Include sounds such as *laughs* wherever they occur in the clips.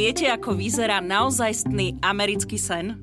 Viete, ako vyzerá naozajstný americký sen?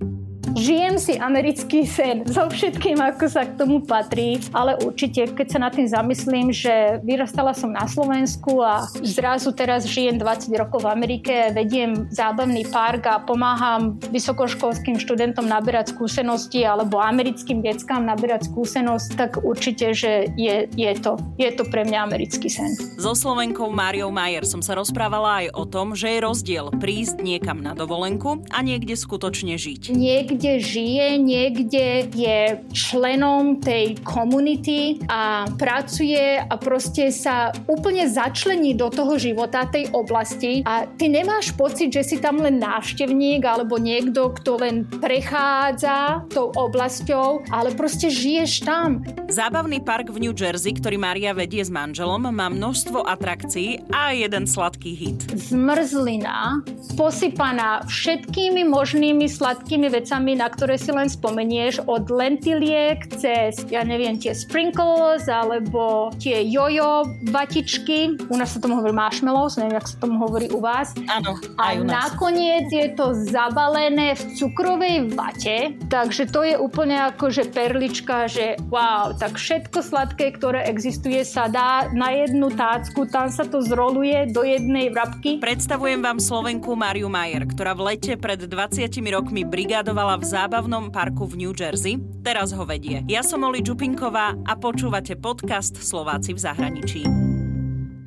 Žijem si americký sen so všetkým, ako sa k tomu patrí, ale určite, keď sa nad tým zamyslím, že vyrastala som na Slovensku a zrazu teraz žijem 20 rokov v Amerike, vediem zábavný park a pomáham vysokoškolským študentom naberať skúsenosti alebo americkým deckám naberať skúsenosť, tak určite, že je, je, to, je to pre mňa americký sen. So Slovenkou Máriou Majer som sa rozprávala aj o tom, že je rozdiel prísť niekam na dovolenku a niekde skutočne žiť. Niekde niekde žije, niekde je členom tej komunity a pracuje a proste sa úplne začlení do toho života, tej oblasti a ty nemáš pocit, že si tam len návštevník alebo niekto, kto len prechádza tou oblasťou, ale proste žiješ tam. Zábavný park v New Jersey, ktorý Maria vedie s manželom, má množstvo atrakcií a jeden sladký hit. Zmrzlina, posypaná všetkými možnými sladkými vecami, na ktoré si len spomenieš, od lentiliek cez, ja neviem, tie sprinkles alebo tie jojo vatičky. U nás sa tomu hovorí marshmallows, neviem, jak sa tomu hovorí u vás. Áno, A nakoniec je to zabalené v cukrovej vate, takže to je úplne ako, že perlička, že wow, tak všetko sladké, ktoré existuje, sa dá na jednu tácku, tam sa to zroluje do jednej vrabky. Predstavujem vám Slovenku Mariu Majer, ktorá v lete pred 20 rokmi brigádovala v zábavnom parku v New Jersey. Teraz ho vedie. Ja som Oli Čupinková a počúvate podcast Slováci v zahraničí.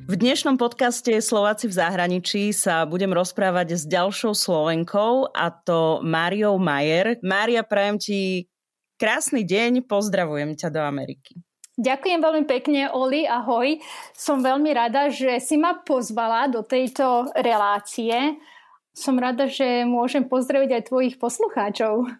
V dnešnom podcaste Slováci v zahraničí sa budem rozprávať s ďalšou Slovenkou a to Máriou Majer. Mária, prajem ti krásny deň, pozdravujem ťa do Ameriky. Ďakujem veľmi pekne, Oli, ahoj. Som veľmi rada, že si ma pozvala do tejto relácie som rada, že môžem pozdraviť aj tvojich poslucháčov.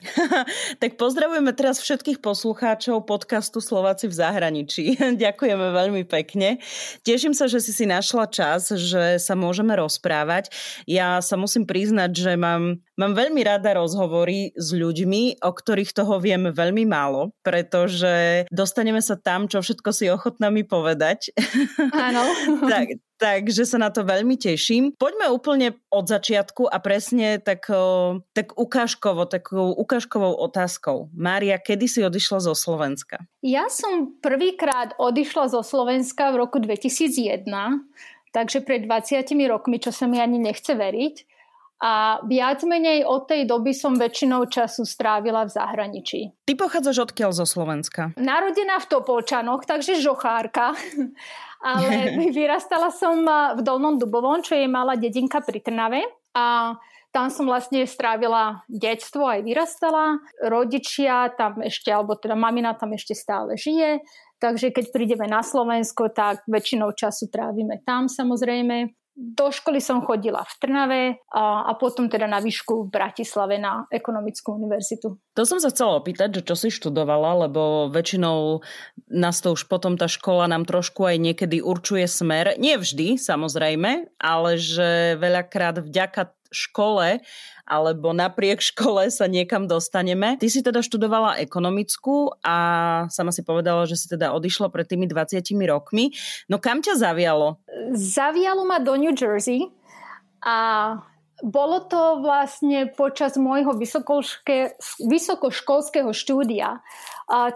*laughs* tak pozdravujeme teraz všetkých poslucháčov podcastu Slováci v zahraničí. *laughs* Ďakujeme veľmi pekne. Teším sa, že si si našla čas, že sa môžeme rozprávať. Ja sa musím priznať, že mám, mám veľmi rada rozhovory s ľuďmi, o ktorých toho viem veľmi málo, pretože dostaneme sa tam, čo všetko si ochotná mi povedať. Áno. *laughs* tak, takže sa na to veľmi teším. Poďme úplne od začiatku a presne tak, tak ukážkovo, takou ukážkovou otázkou. Mária, kedy si odišla zo Slovenska? Ja som prvýkrát odišla zo Slovenska v roku 2001, takže pred 20 rokmi, čo sa mi ani nechce veriť. A viac menej od tej doby som väčšinou času strávila v zahraničí. Ty pochádzaš odkiaľ zo Slovenska? Narodená v Topolčanoch, takže žochárka. Ale *laughs* vyrastala som v Dolnom Dubovom, čo je malá dedinka pri Trnave. A tam som vlastne strávila detstvo aj vyrastala. Rodičia tam ešte, alebo teda mamina tam ešte stále žije. Takže keď prídeme na Slovensko, tak väčšinou času trávime tam samozrejme. Do školy som chodila v Trnave a, a potom teda na výšku v Bratislave na ekonomickú univerzitu. To som sa chcela opýtať, že čo si študovala, lebo väčšinou nás to už potom tá škola nám trošku aj niekedy určuje smer. Nie vždy, samozrejme, ale že veľakrát vďaka škole alebo napriek škole sa niekam dostaneme. Ty si teda študovala ekonomickú a sama si povedala, že si teda odišla pred tými 20 rokmi. No kam ťa zavialo? Zavialo ma do New Jersey a bolo to vlastne počas môjho vysokoškolského štúdia.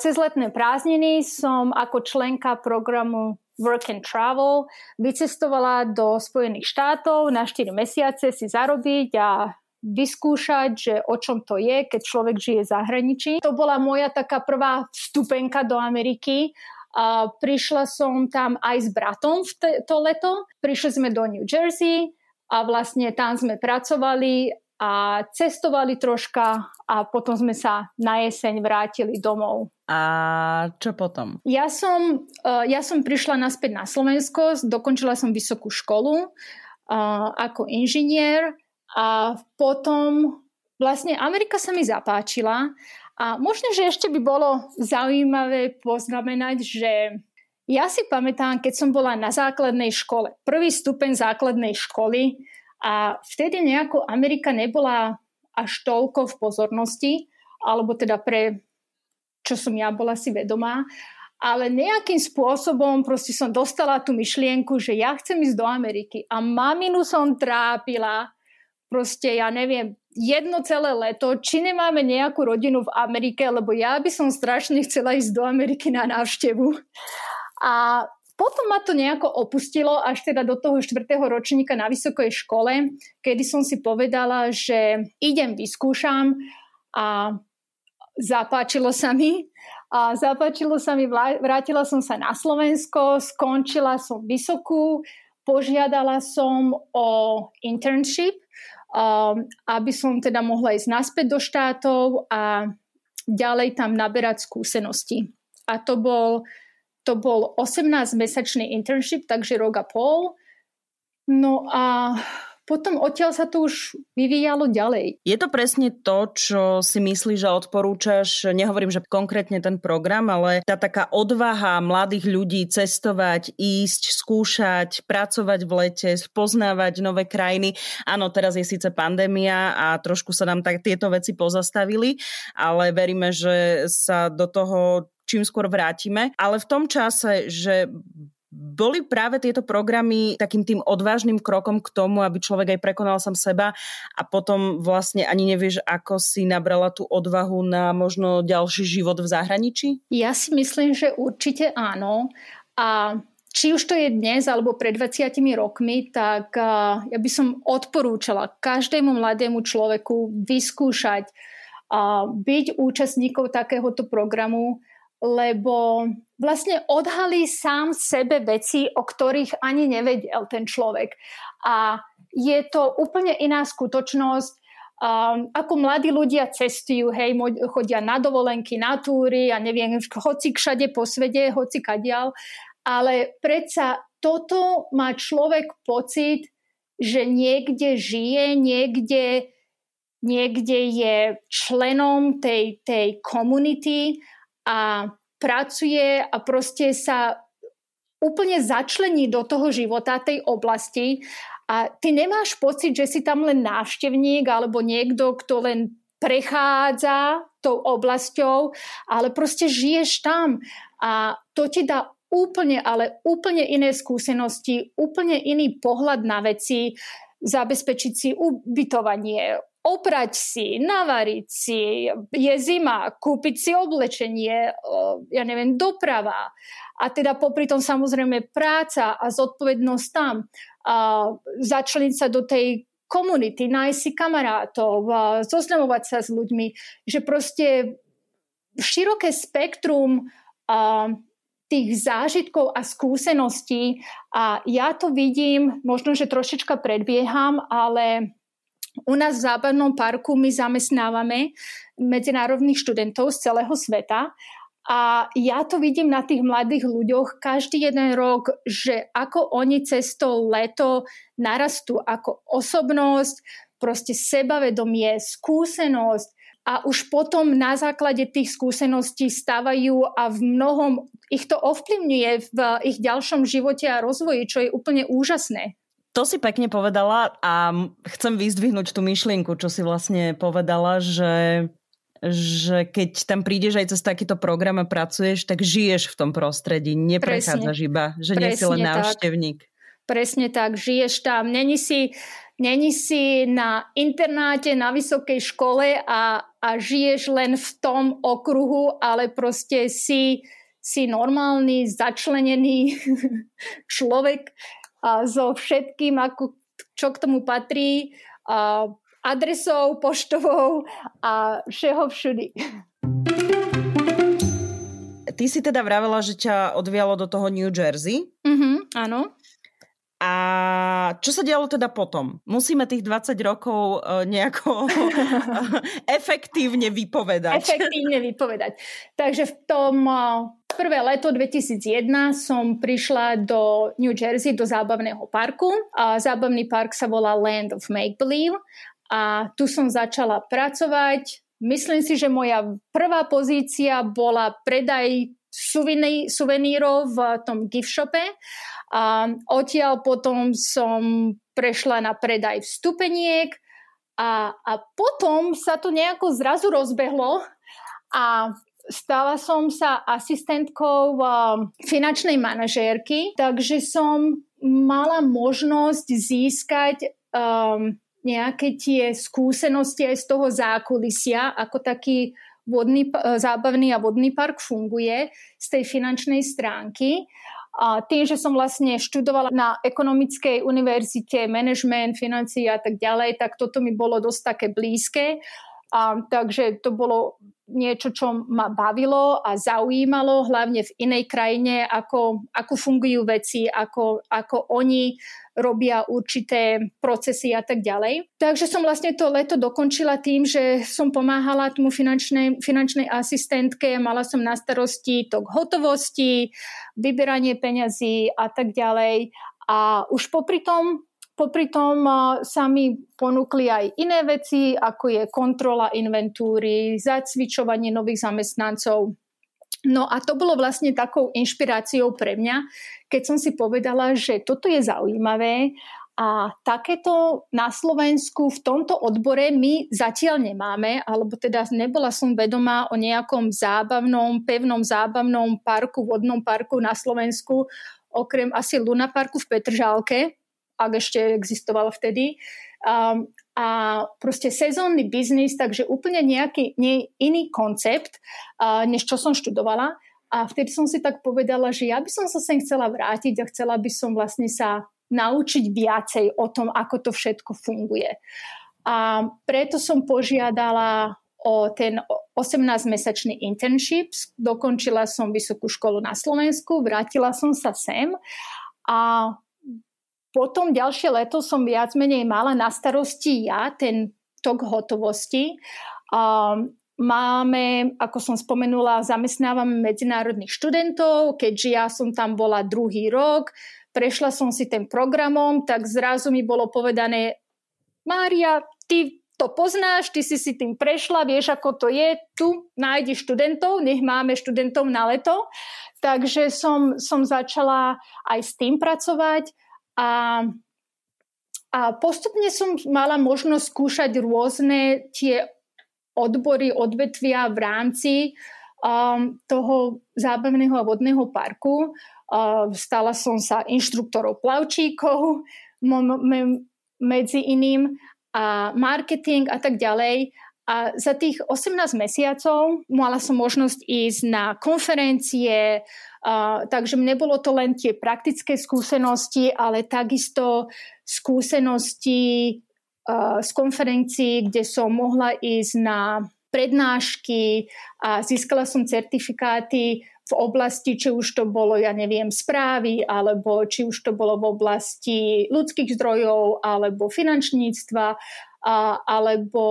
Cez letné prázdniny som ako členka programu Work and Travel vycestovala do Spojených štátov na 4 mesiace si zarobiť a vyskúšať, že o čom to je, keď človek žije v zahraničí. To bola moja taká prvá vstupenka do Ameriky. A prišla som tam aj s bratom v to leto. Prišli sme do New Jersey a vlastne tam sme pracovali a cestovali troška a potom sme sa na jeseň vrátili domov. A čo potom? Ja som, uh, ja som prišla naspäť na Slovensko, dokončila som vysokú školu uh, ako inžinier a potom vlastne Amerika sa mi zapáčila a možno, že ešte by bolo zaujímavé poznamenať, že ja si pamätám, keď som bola na základnej škole, prvý stupeň základnej školy a vtedy nejako Amerika nebola až toľko v pozornosti, alebo teda pre čo som ja bola si vedomá, ale nejakým spôsobom proste som dostala tú myšlienku, že ja chcem ísť do Ameriky a maminu som trápila, proste, ja neviem, jedno celé leto, či nemáme nejakú rodinu v Amerike, lebo ja by som strašne chcela ísť do Ameriky na návštevu. A potom ma to nejako opustilo až teda do toho štvrtého ročníka na vysokej škole, kedy som si povedala, že idem, vyskúšam a zapáčilo sa mi. A zapáčilo sa mi, vrátila som sa na Slovensko, skončila som vysokú, požiadala som o internship um, aby som teda mohla ísť naspäť do štátov a ďalej tam naberať skúsenosti. A to bol, to bol 18-mesačný internship, takže rok a pol. No a potom odtiaľ sa to už vyvíjalo ďalej. Je to presne to, čo si myslíš že odporúčaš, nehovorím, že konkrétne ten program, ale tá taká odvaha mladých ľudí cestovať, ísť, skúšať, pracovať v lete, poznávať nové krajiny. Áno, teraz je síce pandémia a trošku sa nám tak tieto veci pozastavili, ale veríme, že sa do toho čím skôr vrátime. Ale v tom čase, že boli práve tieto programy takým tým odvážnym krokom k tomu, aby človek aj prekonal sám seba a potom vlastne ani nevieš, ako si nabrala tú odvahu na možno ďalší život v zahraničí? Ja si myslím, že určite áno. A či už to je dnes alebo pred 20 rokmi, tak ja by som odporúčala každému mladému človeku vyskúšať byť účastníkov takéhoto programu, lebo vlastne odhalí sám sebe veci, o ktorých ani nevedel ten človek. A je to úplne iná skutočnosť, Um, ako mladí ľudia cestujú, hej, chodia na dovolenky, na túry a neviem, hoci všade po svete, hoci kadial, ale predsa toto má človek pocit, že niekde žije, niekde, niekde je členom tej, tej komunity a pracuje a proste sa úplne začlení do toho života, tej oblasti. A ty nemáš pocit, že si tam len návštevník alebo niekto, kto len prechádza tou oblasťou, ale proste žiješ tam. A to ti dá úplne, ale úplne iné skúsenosti, úplne iný pohľad na veci, zabezpečiť si ubytovanie, oprať si, navariť si, je zima, kúpiť si oblečenie, ja neviem, doprava. A teda popri tom samozrejme práca a zodpovednosť tam. A začleniť sa do tej komunity, nájsť si kamarátov, zoznamovať sa s ľuďmi, že proste široké spektrum a, tých zážitkov a skúseností a ja to vidím, možno, že trošička predbieham, ale u nás v Západnom parku my zamestnávame medzinárodných študentov z celého sveta a ja to vidím na tých mladých ľuďoch každý jeden rok, že ako oni cez to leto narastú ako osobnosť, proste sebavedomie, skúsenosť a už potom na základe tých skúseností stávajú a v mnohom ich to ovplyvňuje v ich ďalšom živote a rozvoji, čo je úplne úžasné. To si pekne povedala a chcem vyzdvihnúť tú myšlienku, čo si vlastne povedala, že že keď tam prídeš aj cez takýto program a pracuješ, tak žiješ v tom prostredí, neprechádzaš iba, že Presne nie si len návštevník. Tak. Presne tak, žiješ tam, není si, není si na internáte, na vysokej škole a, a žiješ len v tom okruhu, ale proste si, si normálny, začlenený *laughs* človek, so všetkým, ako, čo k tomu patrí, adresou, poštovou a všeho všudy. Ty si teda vravela, že ťa odvialo do toho New Jersey. Mhm, áno. A čo sa dialo teda potom? Musíme tých 20 rokov e, nejako *laughs* efektívne vypovedať. Efektívne vypovedať. Takže v tom e, prvé leto 2001 som prišla do New Jersey, do zábavného parku. A zábavný park sa volá Land of Make Believe a tu som začala pracovať. Myslím si, že moja prvá pozícia bola predaj suvenírov v tom gift shope a odtiaľ potom som prešla na predaj vstupeniek a, a potom sa to nejako zrazu rozbehlo a stala som sa asistentkou um, finančnej manažérky, takže som mala možnosť získať um, nejaké tie skúsenosti aj z toho zákulisia, ako taký vodný, zábavný a vodný park funguje z tej finančnej stránky. A tým, že som vlastne študovala na ekonomickej univerzite, management, financie a tak ďalej, tak toto mi bolo dosť také blízke. A, takže to bolo niečo, čo ma bavilo a zaujímalo, hlavne v inej krajine, ako, ako fungujú veci, ako, ako oni robia určité procesy a tak ďalej. Takže som vlastne to leto dokončila tým, že som pomáhala tomu finančnej, finančnej asistentke, mala som na starosti tok hotovosti, vyberanie peňazí a tak ďalej. A už popri tom Popri tom sa mi ponúkli aj iné veci, ako je kontrola inventúry, zacvičovanie nových zamestnancov. No a to bolo vlastne takou inšpiráciou pre mňa, keď som si povedala, že toto je zaujímavé a takéto na Slovensku v tomto odbore my zatiaľ nemáme, alebo teda nebola som vedomá o nejakom zábavnom, pevnom zábavnom parku, vodnom parku na Slovensku, okrem asi Luna parku v Petržálke, ak ešte existoval vtedy. Um, a proste sezónny biznis, takže úplne nejaký nie, iný koncept, uh, než čo som študovala. A vtedy som si tak povedala, že ja by som sa sem chcela vrátiť a chcela by som vlastne sa naučiť viacej o tom, ako to všetko funguje. A preto som požiadala o ten 18-mesačný internship. Dokončila som vysokú školu na Slovensku, vrátila som sa sem a potom ďalšie leto som viac menej mala na starosti ja ten tok hotovosti. Um, Máme, ako som spomenula, zamestnávame medzinárodných študentov, keďže ja som tam bola druhý rok, prešla som si ten programom, tak zrazu mi bolo povedané, Mária, ty to poznáš, ty si si tým prešla, vieš, ako to je, tu nájdi študentov, nech máme študentov na leto. Takže som, som začala aj s tým pracovať a, a postupne som mala možnosť skúšať rôzne tie odbory, odvetvia v rámci um, toho zábavného a vodného parku. Uh, stala som sa inštruktorou plavčíkov medzi iným a marketing a tak ďalej. A za tých 18 mesiacov mala som možnosť ísť na konferencie, uh, takže mne bolo to len tie praktické skúsenosti, ale takisto skúsenosti uh, z konferencií, kde som mohla ísť na prednášky a získala som certifikáty v oblasti, či už to bolo, ja neviem, správy, alebo či už to bolo v oblasti ľudských zdrojov, alebo finančníctva, a, alebo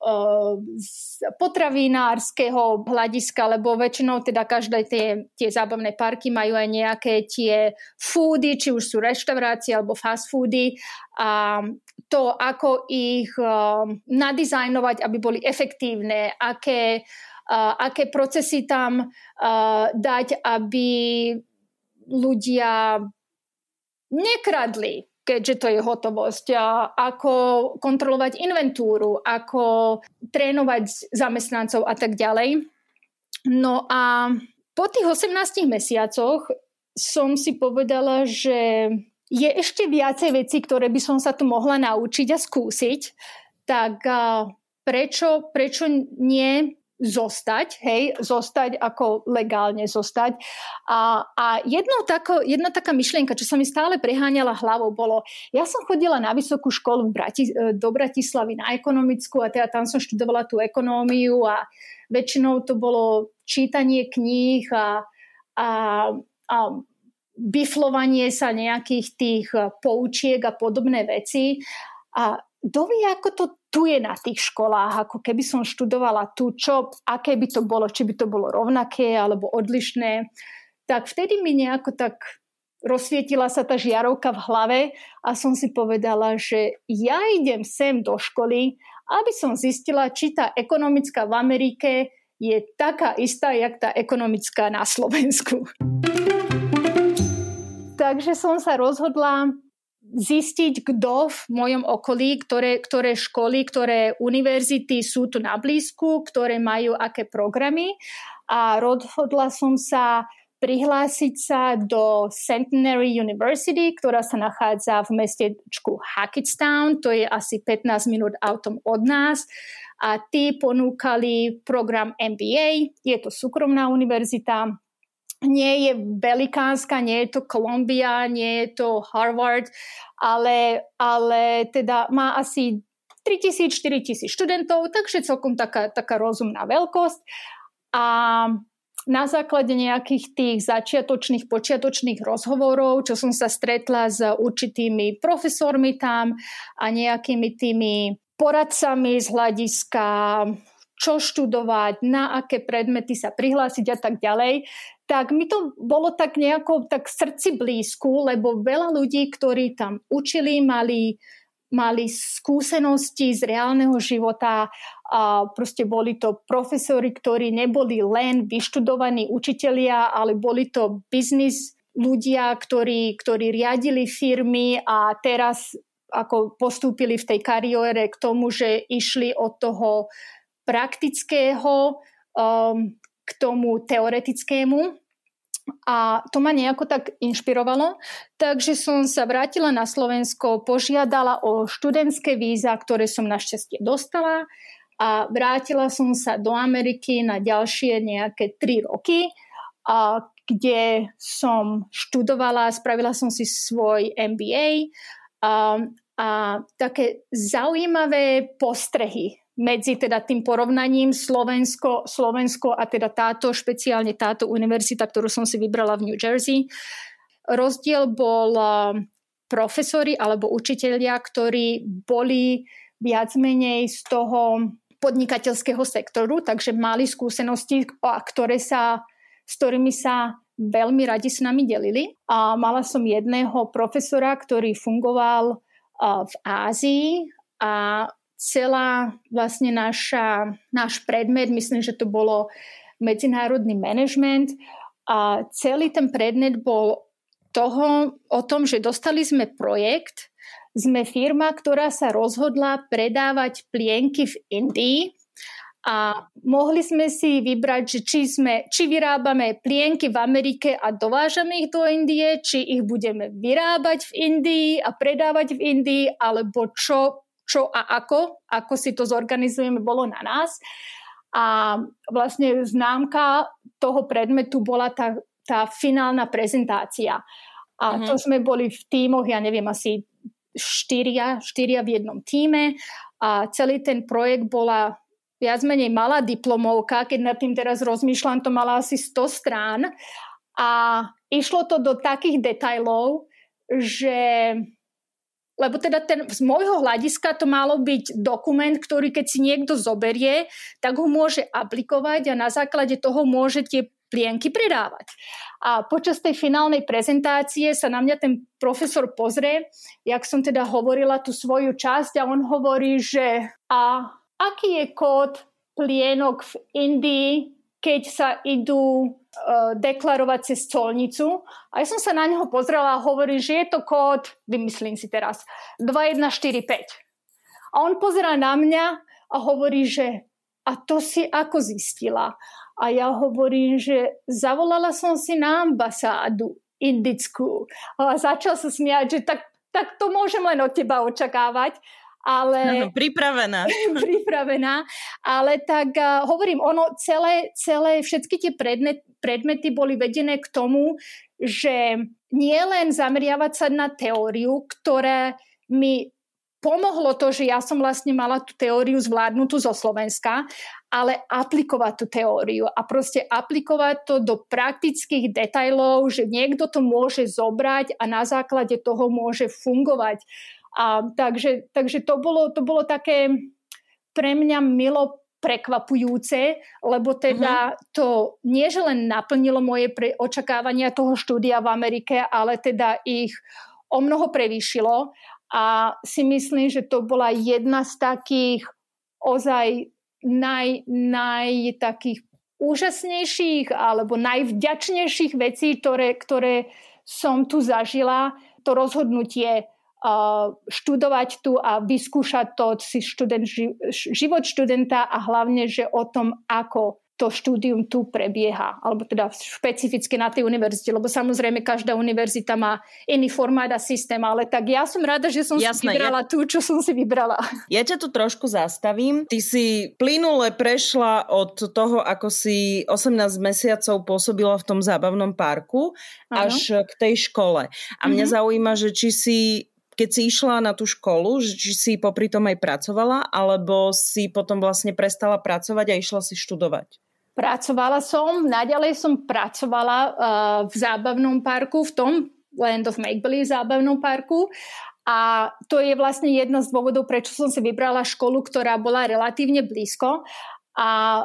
uh, z potravinárskeho hľadiska, lebo väčšinou teda každé tie, tie zábavné parky majú aj nejaké tie foody, či už sú reštaurácie alebo fast foody. A to, ako ich uh, nadizajnovať, aby boli efektívne, aké, uh, aké procesy tam dať, aby ľudia nekradli, keďže to je hotovosť, ako kontrolovať inventúru, ako trénovať zamestnancov a tak ďalej. No a po tých 18 mesiacoch som si povedala, že je ešte viacej vecí, ktoré by som sa tu mohla naučiť a skúsiť, tak prečo, prečo nie zostať, hej, zostať ako legálne zostať. A, a jednou tako, jedna taká myšlienka, čo sa mi stále preháňala hlavou, bolo, ja som chodila na vysokú školu v Brati, e, do Bratislavy na ekonomickú a teda tam som študovala tú ekonómiu a väčšinou to bolo čítanie kníh a, a, a biflovanie sa nejakých tých poučiek a podobné veci. A dovie, ako to tu je na tých školách, ako keby som študovala tu, čo, aké by to bolo, či by to bolo rovnaké alebo odlišné, tak vtedy mi nejako tak rozsvietila sa tá žiarovka v hlave a som si povedala, že ja idem sem do školy, aby som zistila, či tá ekonomická v Amerike je taká istá, jak tá ekonomická na Slovensku. Takže som sa rozhodla zistiť, kto v mojom okolí, ktoré, ktoré školy, ktoré univerzity sú tu na blízku, ktoré majú aké programy. A rozhodla som sa prihlásiť sa do Centenary University, ktorá sa nachádza v mestečku Hackettstown, to je asi 15 minút autom od nás. A tí ponúkali program MBA, je to súkromná univerzita, nie je velikánska, nie je to Columbia, nie je to Harvard, ale, ale teda má asi 3000-4000 študentov, takže celkom taká, taká rozumná veľkosť. A na základe nejakých tých začiatočných, počiatočných rozhovorov, čo som sa stretla s určitými profesormi tam a nejakými tými poradcami z hľadiska čo študovať, na aké predmety sa prihlásiť a tak ďalej, tak mi to bolo tak nejako tak srdci blízku, lebo veľa ľudí, ktorí tam učili, mali mali skúsenosti z reálneho života a proste boli to profesori, ktorí neboli len vyštudovaní učitelia, ale boli to biznis ľudia, ktorí, ktorí riadili firmy a teraz ako postúpili v tej kariére k tomu, že išli od toho praktického um, k tomu teoretickému. A to ma nejako tak inšpirovalo, takže som sa vrátila na Slovensko, požiadala o študentské víza, ktoré som našťastie dostala a vrátila som sa do Ameriky na ďalšie nejaké tri roky, a kde som študovala, spravila som si svoj MBA a, a také zaujímavé postrehy medzi teda tým porovnaním Slovensko, Slovensko a teda táto, špeciálne táto univerzita, ktorú som si vybrala v New Jersey. Rozdiel bol um, profesori alebo učitelia, ktorí boli viac menej z toho podnikateľského sektoru, takže mali skúsenosti, ktoré sa, s ktorými sa veľmi radi s nami delili. A mala som jedného profesora, ktorý fungoval v Ázii a celá vlastne naša, náš predmet, myslím, že to bolo medzinárodný management. A celý ten predmet bol toho, o tom, že dostali sme projekt, sme firma, ktorá sa rozhodla predávať plienky v Indii. A mohli sme si vybrať, že či, sme, či vyrábame plienky v Amerike a dovážame ich do Indie, či ich budeme vyrábať v Indii a predávať v Indii, alebo čo čo a ako, ako si to zorganizujeme, bolo na nás. A vlastne známka toho predmetu bola tá, tá finálna prezentácia. A mm-hmm. to sme boli v tímoch, ja neviem, asi štyria, štyria v jednom týme a celý ten projekt bola viac menej malá diplomovka, keď nad tým teraz rozmýšľam, to mala asi 100 strán a išlo to do takých detajlov, že lebo teda ten, z môjho hľadiska to malo byť dokument, ktorý keď si niekto zoberie, tak ho môže aplikovať a na základe toho môže tie plienky predávať. A počas tej finálnej prezentácie sa na mňa ten profesor pozrie, jak som teda hovorila tú svoju časť a on hovorí, že a aký je kód plienok v Indii, keď sa idú uh, deklarovať cez colnicu. A ja som sa na neho pozrela a hovorí, že je to kód, vymyslím si teraz, 2145. A on pozerá na mňa a hovorí, že a to si ako zistila? A ja hovorím, že zavolala som si na ambasádu indickú. A začal sa smiať, že tak, tak to môžem len od teba očakávať ale... Ano, pripravená. *laughs* pripravená, ale tak uh, hovorím, ono celé, celé všetky tie predmet, predmety boli vedené k tomu, že nie len zameriavať sa na teóriu, ktoré mi pomohlo to, že ja som vlastne mala tú teóriu zvládnutú zo Slovenska, ale aplikovať tú teóriu a proste aplikovať to do praktických detajlov, že niekto to môže zobrať a na základe toho môže fungovať. A takže, takže to, bolo, to bolo také pre mňa milo prekvapujúce, lebo teda uh-huh. to nie, že len naplnilo moje pre, očakávania toho štúdia v Amerike, ale teda ich o mnoho prevýšilo a si myslím, že to bola jedna z takých ozaj naj, naj takých úžasnejších alebo najvďačnejších vecí, ktoré, ktoré som tu zažila. To rozhodnutie študovať tu a vyskúšať to si študent, život študenta a hlavne, že o tom, ako to štúdium tu prebieha, alebo teda špecificky na tej univerzite, lebo samozrejme každá univerzita má iný formát a systém, ale tak ja som rada, že som Jasné, si vybrala ja... tú, čo som si vybrala. Ja ťa tu trošku zastavím. Ty si plynule prešla od toho, ako si 18 mesiacov pôsobila v tom zábavnom parku, ano. až k tej škole. A mňa mm-hmm. zaujíma, že či si keď si išla na tú školu, či si popri tom aj pracovala, alebo si potom vlastne prestala pracovať a išla si študovať? Pracovala som, naďalej som pracovala uh, v zábavnom parku, v tom Land of Make-Believe zábavnom parku a to je vlastne jedna z dôvodov, prečo som si vybrala školu, ktorá bola relatívne blízko a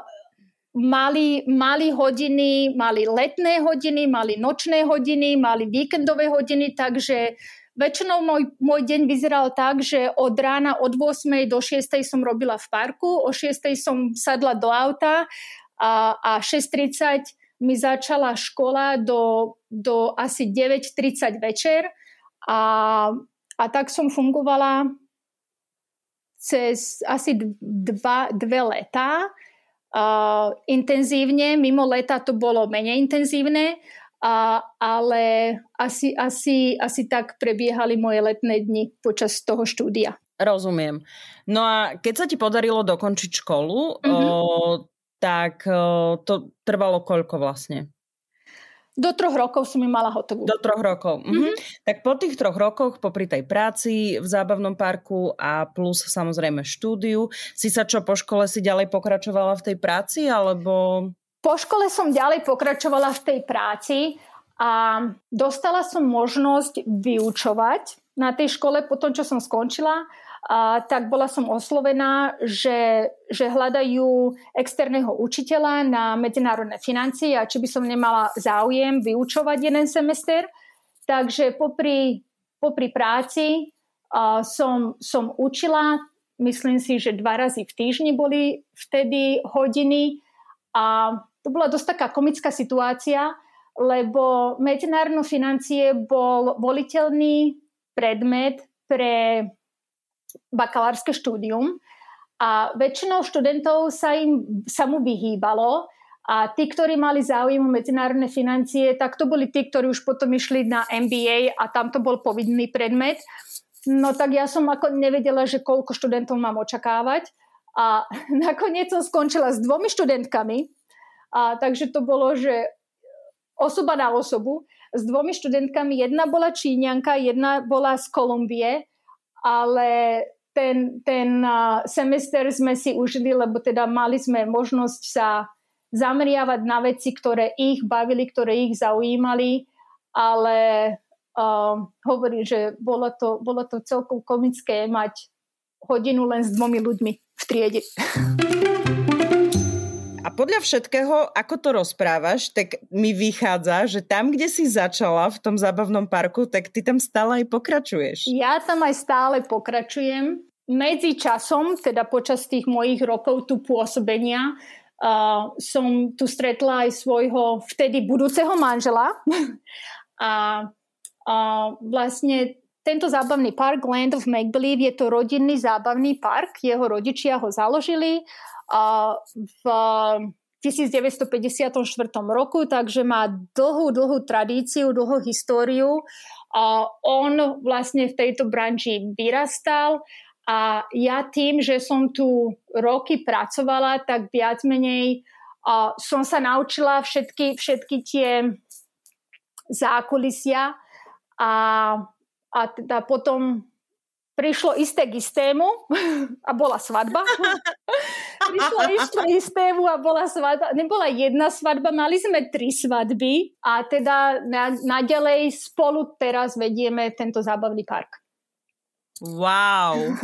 mali, mali hodiny, mali letné hodiny, mali nočné hodiny, mali víkendové hodiny, takže väčšinou môj, môj deň vyzeral tak, že od rána od 8 do 6 som robila v parku, o 6 som sadla do auta a, a 6.30 mi začala škola do, do asi 9.30 večer a, a tak som fungovala cez asi dva, dve leta uh, intenzívne. Mimo leta to bolo menej intenzívne, uh, ale asi, asi, asi tak prebiehali moje letné dni počas toho štúdia. Rozumiem. No a keď sa ti podarilo dokončiť školu, mm-hmm tak to trvalo koľko vlastne? Do troch rokov som mi mala hotovú. Do troch rokov. Mhm. Mm-hmm. Tak po tých troch rokoch, popri tej práci v zábavnom parku a plus samozrejme štúdiu, si sa čo po škole si ďalej pokračovala v tej práci, alebo... Po škole som ďalej pokračovala v tej práci a dostala som možnosť vyučovať na tej škole po tom, čo som skončila a, tak bola som oslovená, že, že hľadajú externého učiteľa na medzinárodné financie a či by som nemala záujem vyučovať jeden semester. Takže popri, popri práci a, som, som učila, myslím si, že dva razy v týždni boli vtedy hodiny a to bola dosť taká komická situácia, lebo medzinárodné financie bol voliteľný predmet pre bakalárske štúdium a väčšinou študentov sa, im, sa mu vyhýbalo a tí, ktorí mali záujem o medzinárodné financie, tak to boli tí, ktorí už potom išli na MBA a tam to bol povinný predmet. No tak ja som ako nevedela, že koľko študentov mám očakávať a *laughs* nakoniec som skončila s dvomi študentkami, a takže to bolo, že osoba na osobu s dvomi študentkami. Jedna bola Číňanka, jedna bola z Kolumbie ale ten, ten semester sme si užili, lebo teda mali sme možnosť sa zameriavať na veci, ktoré ich bavili, ktoré ich zaujímali, ale uh, hovorím, že bolo to, bolo to celkom komické mať hodinu len s dvomi ľuďmi v triede. *laughs* Podľa všetkého, ako to rozprávaš, tak mi vychádza, že tam, kde si začala v tom zábavnom parku, tak ty tam stále aj pokračuješ. Ja tam aj stále pokračujem. Medzi časom, teda počas tých mojich rokov tu pôsobenia, uh, som tu stretla aj svojho vtedy budúceho manžela. *laughs* a uh, vlastne tento zábavný park Land of Make Believe je to rodinný zábavný park. Jeho rodičia ho založili v 1954 roku, takže má dlhú, dlhú tradíciu, dlhú históriu. On vlastne v tejto branži vyrastal a ja tým, že som tu roky pracovala, tak viac menej som sa naučila všetky, všetky tie zákulisia a, a teda potom prišlo isté k istému *laughs* a bola svadba. *laughs* prišlo isté istému a bola svadba. Nebola jedna svadba, mali sme tri svadby a teda na, naďalej spolu teraz vedieme tento zábavný park. Wow.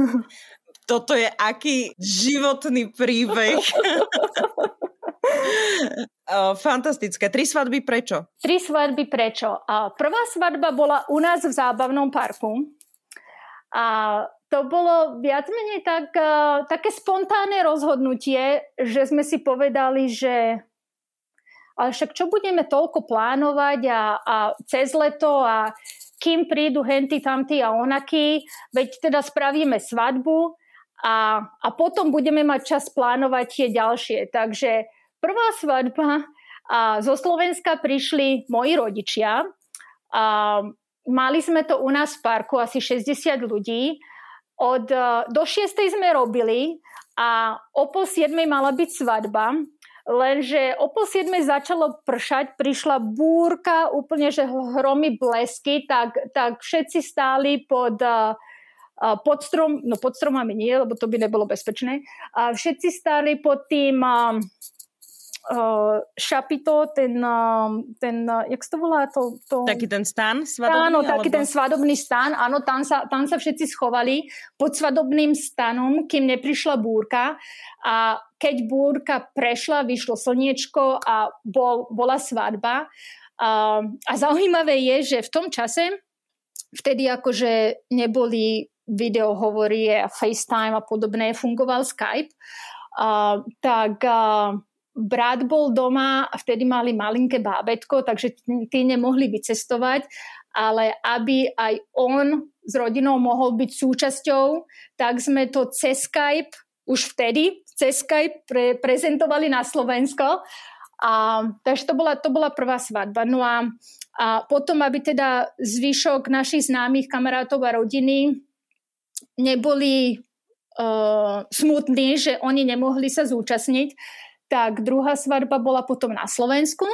Toto je aký životný príbeh. *laughs* Fantastické. Tri svadby prečo? Tri svadby prečo? Prvá svadba bola u nás v zábavnom parku a to bolo viac menej tak, uh, také spontánne rozhodnutie, že sme si povedali, že ale však čo budeme toľko plánovať a, a cez leto a kým prídu henty, tamty a onaky, veď teda spravíme svadbu a, a potom budeme mať čas plánovať tie ďalšie. Takže prvá svadba a zo Slovenska prišli moji rodičia. A mali sme to u nás v parku, asi 60 ľudí. Od, e, do 6. sme robili a o pol 7. mala byť svadba. Lenže o pol 7. začalo pršať, prišla búrka, úplne, že hromy blesky, tak, tak všetci stáli pod, e, e, pod strom, no pod stromami nie, lebo to by nebolo bezpečné. A všetci stáli pod tým uh, šapito, ten, uh, ten uh, jak to volá? To, to... Taký ten stan svadobný? Áno, taký alebo... ten svadobný stan, áno, tam sa, tam sa všetci schovali pod svadobným stanom, kým neprišla búrka a keď búrka prešla, vyšlo slniečko a bol, bola svadba. A, a zaujímavé je, že v tom čase, vtedy akože neboli videohovory a FaceTime a podobné, fungoval Skype, a, tak a, brat bol doma vtedy mali malinké bábetko, takže tí nemohli vycestovať, ale aby aj on s rodinou mohol byť súčasťou, tak sme to cez Skype, už vtedy cez Skype pre, prezentovali na Slovensko. A, takže to bola, to bola prvá svadba. No a, a potom, aby teda zvyšok našich známych kamarátov a rodiny neboli uh, smutní, že oni nemohli sa zúčastniť, tak druhá svadba bola potom na Slovensku.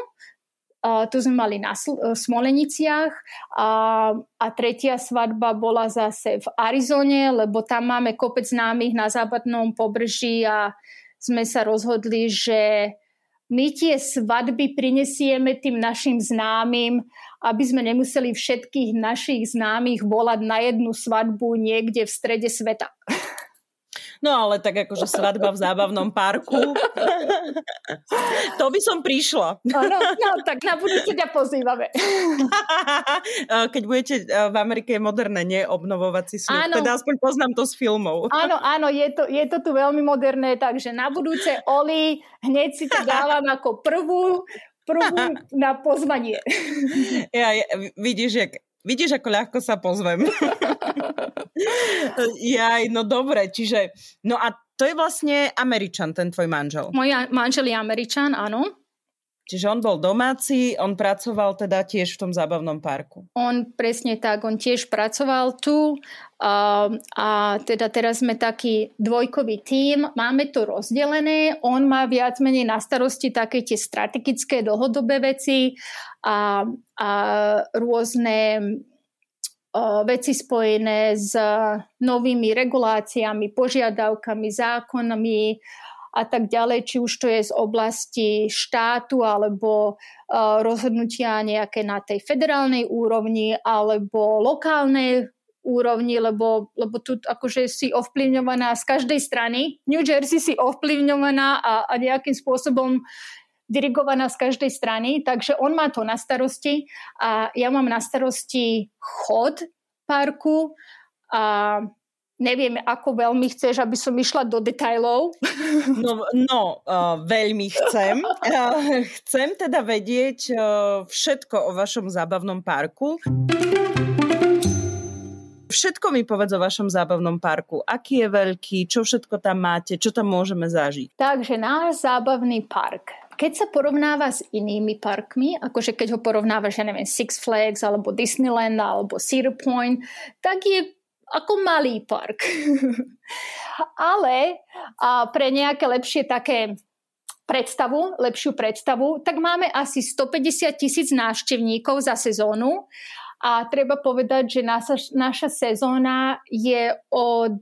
Uh, tu sme mali na Sl- uh, Smoleniciach a, a tretia svadba bola zase v Arizone, lebo tam máme kopec známych na západnom pobrží a sme sa rozhodli, že my tie svadby prinesieme tým našim známym, aby sme nemuseli všetkých našich známych volať na jednu svadbu niekde v strede sveta. *laughs* No ale tak akože svadba v zábavnom parku. to by som prišla. Áno, no, tak na budúce ťa pozývame. *laughs* Keď budete eh, v Amerike moderné, nie obnovovací sľub. Teda aspoň poznám to z filmov. Áno, áno, je to, je to tu veľmi moderné, takže na budúce Oli, hneď si to dávam ako prvú, prvú na pozvanie. Ja, vidíš, jak Vidíš, ako ľahko sa pozvem. *laughs* Jaj, no dobre, čiže... No a to je vlastne Američan, ten tvoj manžel. Môj manžel je Američan, áno. Čiže on bol domáci, on pracoval teda tiež v tom zábavnom parku. On presne tak, on tiež pracoval tu a, a teda teraz sme taký dvojkový tím, máme to rozdelené, on má viac menej na starosti také tie strategické dlhodobé veci a, a rôzne veci spojené s novými reguláciami, požiadavkami, zákonami, a tak ďalej, či už to je z oblasti štátu alebo uh, rozhodnutia nejaké na tej federálnej úrovni alebo lokálnej úrovni, lebo, lebo tu akože si ovplyvňovaná z každej strany. New Jersey si ovplyvňovaná a, a nejakým spôsobom dirigovaná z každej strany, takže on má to na starosti a ja mám na starosti chod parku a Neviem, ako veľmi chceš, aby som išla do detajlov. No, no uh, veľmi chcem. Uh, chcem teda vedieť uh, všetko o vašom zábavnom parku. Všetko mi povedz o vašom zábavnom parku. Aký je veľký, čo všetko tam máte, čo tam môžeme zažiť? Takže náš zábavný park keď sa porovnáva s inými parkmi, akože keď ho porovnávaš, ja neviem, Six Flags alebo Disneyland alebo Cedar Point, tak je ako malý park. *laughs* Ale a pre nejaké lepšie také predstavu, lepšiu predstavu, tak máme asi 150 tisíc návštevníkov za sezónu a treba povedať, že naša, naša sezóna je od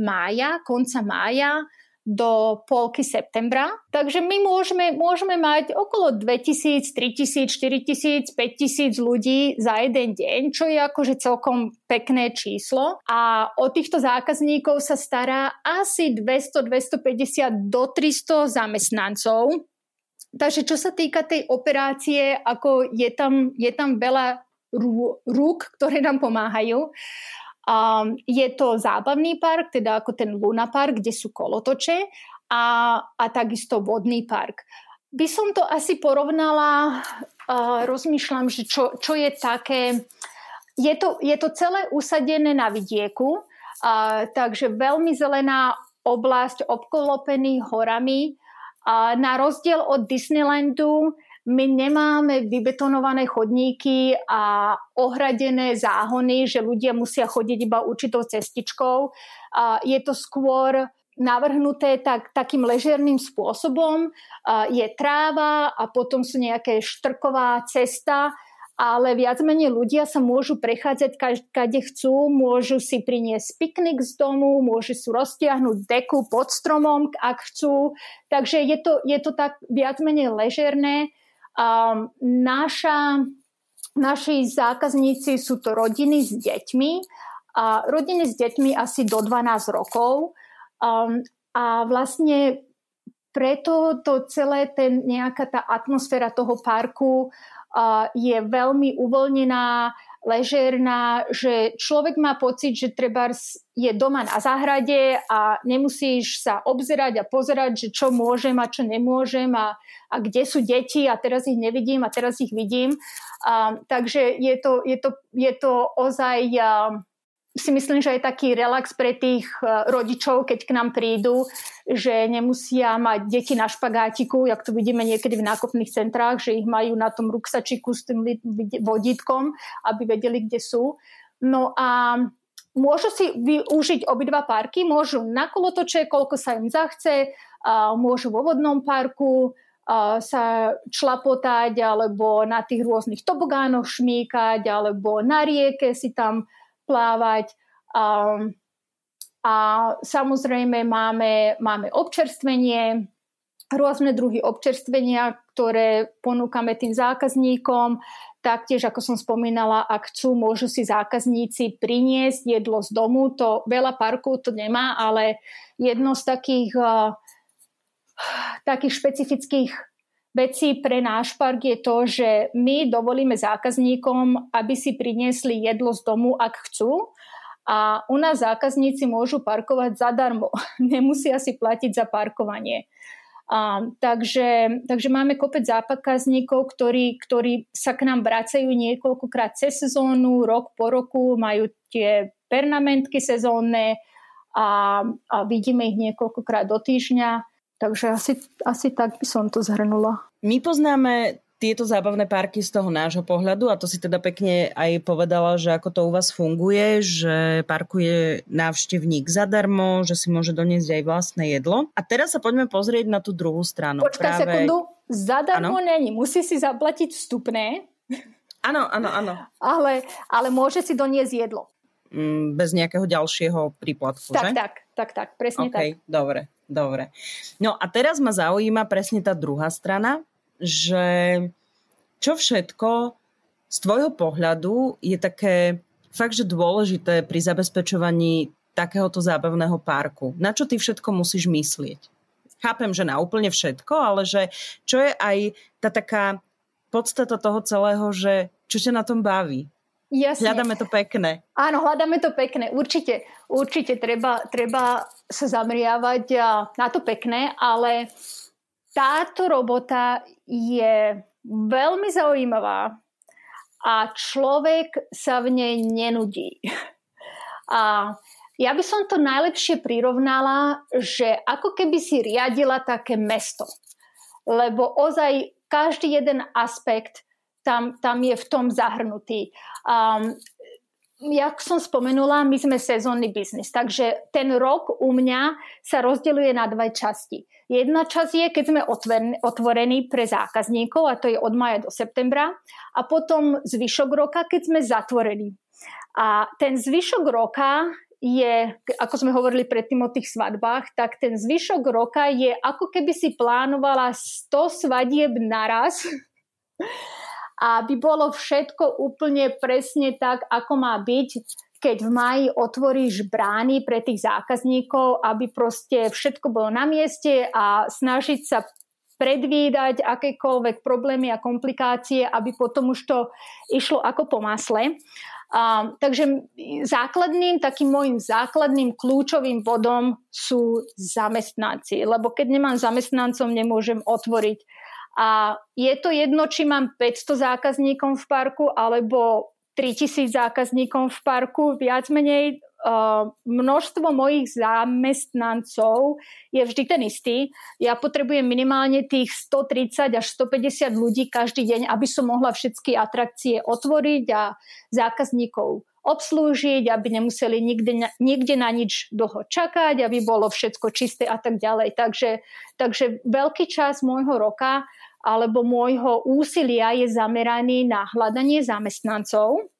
mája, konca mája do polky septembra. Takže my môžeme, môžeme mať okolo 2000, 3000, 4000, 5000 ľudí za jeden deň, čo je akože celkom pekné číslo. A o týchto zákazníkov sa stará asi 200, 250 do 300 zamestnancov. Takže čo sa týka tej operácie, ako je tam, je tam veľa rúk, ktoré nám pomáhajú. Um, je to zábavný park, teda ako ten Luna Park, kde sú kolotoče a, a takisto vodný park. By som to asi porovnala, uh, rozmýšľam, že čo, čo je také... Je to, je to celé usadené na vidieku, uh, takže veľmi zelená oblasť obklopený horami A na rozdiel od Disneylandu my nemáme vybetonované chodníky a ohradené záhony, že ľudia musia chodiť iba určitou cestičkou. Je to skôr navrhnuté tak, takým ležerným spôsobom. Je tráva a potom sú nejaké štrková cesta, ale viac menej ľudia sa môžu prechádzať kade chcú, môžu si priniesť piknik z domu, môžu si roztiahnuť deku pod stromom, ak chcú. Takže je to, je to tak viac menej ležerné Naša, naši zákazníci sú to rodiny s deťmi, a rodiny s deťmi asi do 12 rokov. Um, a vlastne preto to celé, ten, nejaká tá atmosféra toho parku uh, je veľmi uvoľnená, ležérna, že človek má pocit, že treba je doma na záhrade a nemusíš sa obzerať a pozerať, že čo môžem a čo nemôžem a, a kde sú deti a teraz ich nevidím a teraz ich vidím. Um, takže je to, je to, je to ozaj um, si myslím, že je taký relax pre tých e, rodičov, keď k nám prídu, že nemusia mať deti na špagátiku, jak to vidíme niekedy v nákupných centrách, že ich majú na tom ruksačiku s tým vodítkom, aby vedeli, kde sú. No a môžu si využiť obidva parky, môžu na kolotoče, koľko sa im zachce, môžu vo vodnom parku, sa člapotať alebo na tých rôznych tobogánoch šmíkať alebo na rieke si tam plávať. A, a samozrejme máme, máme občerstvenie, rôzne druhy občerstvenia, ktoré ponúkame tým zákazníkom. Taktiež, ako som spomínala, ak chcú, môžu si zákazníci priniesť jedlo z domu. To veľa parkov to nemá, ale jedno z takých, uh, takých špecifických vecí pre náš park je to, že my dovolíme zákazníkom, aby si priniesli jedlo z domu, ak chcú. A u nás zákazníci môžu parkovať zadarmo. *laughs* Nemusia si platiť za parkovanie. A, takže, takže máme kopec zákazníkov, ktorí, ktorí sa k nám vracajú niekoľkokrát cez sezónu, rok po roku, majú tie pernamentky sezónne a, a vidíme ich niekoľkokrát do týždňa Takže asi, asi tak by som to zhrnula. My poznáme tieto zábavné parky z toho nášho pohľadu a to si teda pekne aj povedala, že ako to u vás funguje, že parkuje návštevník zadarmo, že si môže doniesť aj vlastné jedlo. A teraz sa poďme pozrieť na tú druhú stranu. Počkaj Práve... sekundu, zadarmo ano? není, musí si zaplatiť vstupné. Áno, áno, áno. Ale, ale môže si doniesť jedlo. Mm, bez nejakého ďalšieho príplatku, tak, že? Tak, tak, tak, presne okay, tak. dobre. Dobre. No a teraz ma zaujíma presne tá druhá strana, že čo všetko z tvojho pohľadu je také fakt, že dôležité pri zabezpečovaní takéhoto zábavného parku. Na čo ty všetko musíš myslieť? Chápem, že na úplne všetko, ale že čo je aj tá taká podstata toho celého, že čo ťa na tom baví? Jasne. Hľadáme to pekné. Áno, hľadáme to pekné. Určite, určite treba, treba sa zamriavať na to pekné, ale táto robota je veľmi zaujímavá a človek sa v nej nenudí. A ja by som to najlepšie prirovnala, že ako keby si riadila také mesto. Lebo ozaj každý jeden aspekt tam, tam je v tom zahrnutý. Um, jak som spomenula, my sme sezónny biznis, takže ten rok u mňa sa rozdeľuje na dve časti. Jedna časť je, keď sme otvorení pre zákazníkov, a to je od maja do septembra, a potom zvyšok roka, keď sme zatvorení. A ten zvyšok roka je, ako sme hovorili predtým o tých svadbách, tak ten zvyšok roka je ako keby si plánovala 100 svadieb naraz aby bolo všetko úplne presne tak, ako má byť, keď v maji otvoríš brány pre tých zákazníkov, aby proste všetko bolo na mieste a snažiť sa predvídať akékoľvek problémy a komplikácie, aby potom už to išlo ako po masle. Um, takže základným, takým môjim základným kľúčovým bodom sú zamestnanci, lebo keď nemám zamestnancov, nemôžem otvoriť a je to jedno, či mám 500 zákazníkov v parku alebo 3000 zákazníkov v parku, viac menej množstvo mojich zamestnancov je vždy ten istý. Ja potrebujem minimálne tých 130 až 150 ľudí každý deň, aby som mohla všetky atrakcie otvoriť a zákazníkov obslúžiť, aby nemuseli nikde, nikde na nič dlho čakať, aby bolo všetko čisté a tak ďalej. Takže, takže veľký čas môjho roka alebo môjho úsilia je zameraný na hľadanie zamestnancov.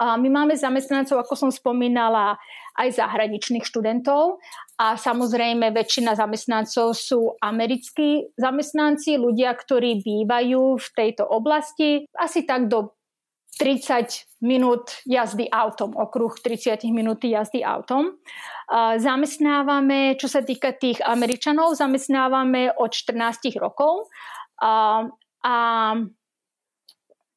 A my máme zamestnancov, ako som spomínala, aj zahraničných študentov a samozrejme väčšina zamestnancov sú americkí zamestnanci, ľudia, ktorí bývajú v tejto oblasti asi tak do 30 minút jazdy autom, okruh 30 minút jazdy autom. Zamestnávame, čo sa týka tých Američanov, zamestnávame od 14 rokov a, a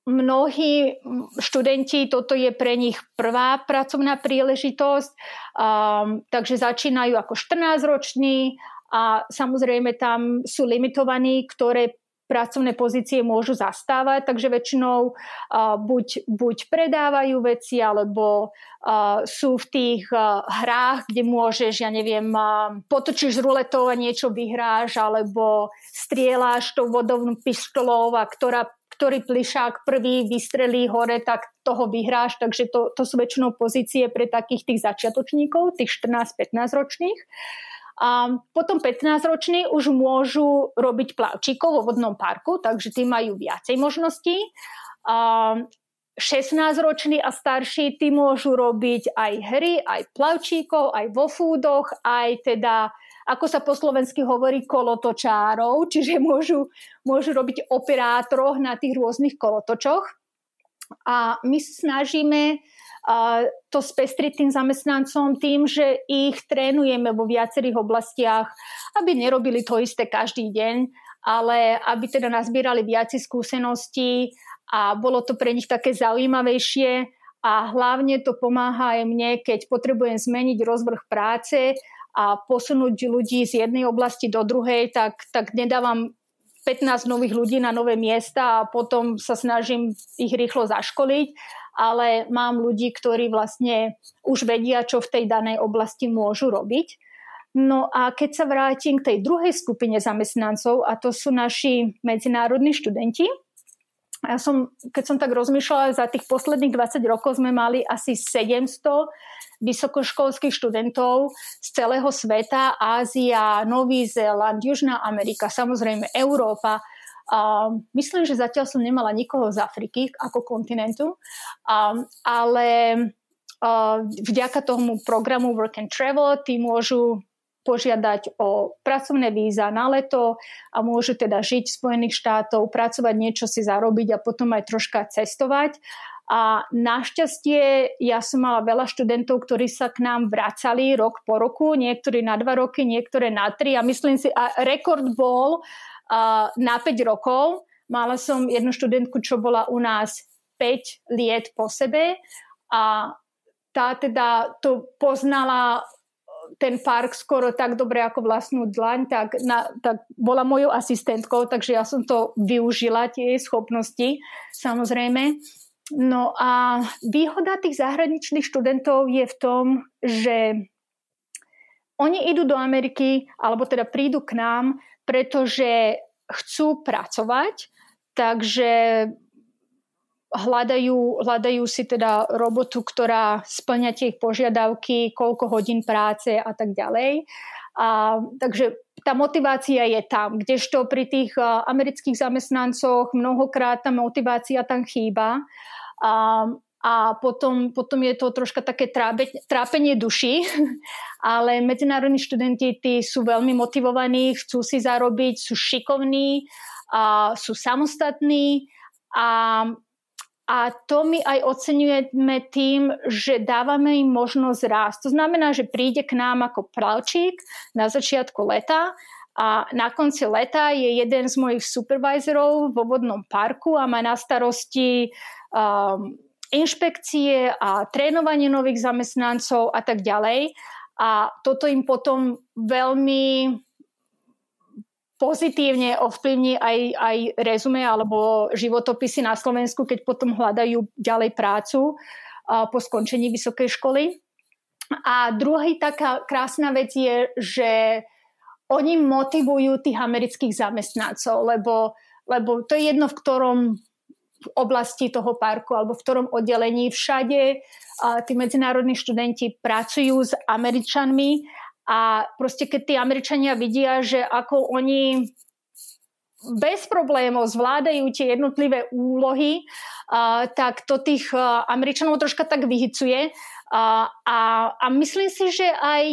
mnohí študenti, toto je pre nich prvá pracovná príležitosť, um, takže začínajú ako 14-roční a samozrejme tam sú limitovaní, ktoré pracovné pozície môžu zastávať, takže väčšinou uh, buď, buď predávajú veci, alebo uh, sú v tých uh, hrách, kde môžeš, ja neviem, uh, potočíš ruletou a niečo vyhráš, alebo strieľaš tou vodovnú pištolou a ktorá ktorý plišák prvý vystrelí hore, tak toho vyhráš, takže to, to sú väčšinou pozície pre takých tých začiatočníkov, tých 14-15 ročných. A potom 15-roční už môžu robiť plavčíkov vo vodnom parku, takže tí majú viacej možností. A 16-roční a starší tí môžu robiť aj hry, aj plavčíkov, aj vo fúdoch, aj teda ako sa po slovensky hovorí, kolotočárov, čiže môžu, môžu robiť operátorov na tých rôznych kolotočoch. A my snažíme to spestriť tým zamestnancom tým, že ich trénujeme vo viacerých oblastiach, aby nerobili to isté každý deň, ale aby teda nazbierali viac skúseností a bolo to pre nich také zaujímavejšie. A hlavne to pomáha aj mne, keď potrebujem zmeniť rozvrh práce a posunúť ľudí z jednej oblasti do druhej, tak, tak nedávam 15 nových ľudí na nové miesta a potom sa snažím ich rýchlo zaškoliť, ale mám ľudí, ktorí vlastne už vedia, čo v tej danej oblasti môžu robiť. No a keď sa vrátim k tej druhej skupine zamestnancov, a to sú naši medzinárodní študenti, ja som, keď som tak rozmýšľala, za tých posledných 20 rokov sme mali asi 700 vysokoškolských študentov z celého sveta, Ázia, Nový Zéland, Južná Amerika, samozrejme Európa, a myslím, že zatiaľ som nemala nikoho z Afriky ako kontinentu, a, ale a, vďaka tomu programu Work and Travel tí môžu požiadať o pracovné víza na leto a môžu teda žiť v Spojených štátov, pracovať niečo si zarobiť a potom aj troška cestovať. A našťastie ja som mala veľa študentov, ktorí sa k nám vracali rok po roku, niektorí na dva roky, niektoré na tri a myslím si, a rekord bol na 5 rokov. Mala som jednu študentku, čo bola u nás 5 liet po sebe a tá teda to poznala ten park skoro tak dobre ako vlastnú dlaň, tak, na, tak bola mojou asistentkou, takže ja som to využila, tie jej schopnosti, samozrejme. No a výhoda tých zahraničných študentov je v tom, že oni idú do Ameriky, alebo teda prídu k nám pretože chcú pracovať, takže hľadajú, hľadajú si teda robotu, ktorá splňa tie ich požiadavky, koľko hodín práce a tak ďalej. A, takže tá motivácia je tam, kdežto pri tých amerických zamestnancoch mnohokrát tá motivácia tam chýba. A, a potom, potom je to troška také trábe, trápenie duši, *laughs* ale medzinárodní študenti tí sú veľmi motivovaní, chcú si zarobiť, sú šikovní, a sú samostatní a, a to my aj oceňujeme tým, že dávame im možnosť rásť. To znamená, že príde k nám ako plavčík na začiatku leta a na konci leta je jeden z mojich supervisorov vo vodnom parku a má na starosti um, inšpekcie a trénovanie nových zamestnancov a tak ďalej. A toto im potom veľmi pozitívne ovplyvní aj, aj rezume alebo životopisy na Slovensku, keď potom hľadajú ďalej prácu po skončení vysokej školy. A druhý taká krásna vec je, že oni motivujú tých amerických zamestnancov, lebo, lebo to je jedno, v ktorom oblasti toho parku alebo v ktorom oddelení všade a tí medzinárodní študenti pracujú s Američanmi a proste keď tí Američania vidia, že ako oni bez problémov zvládajú tie jednotlivé úlohy, tak to tých uh, Američanov troška tak vyhicuje. Uh, a, a myslím si, že aj,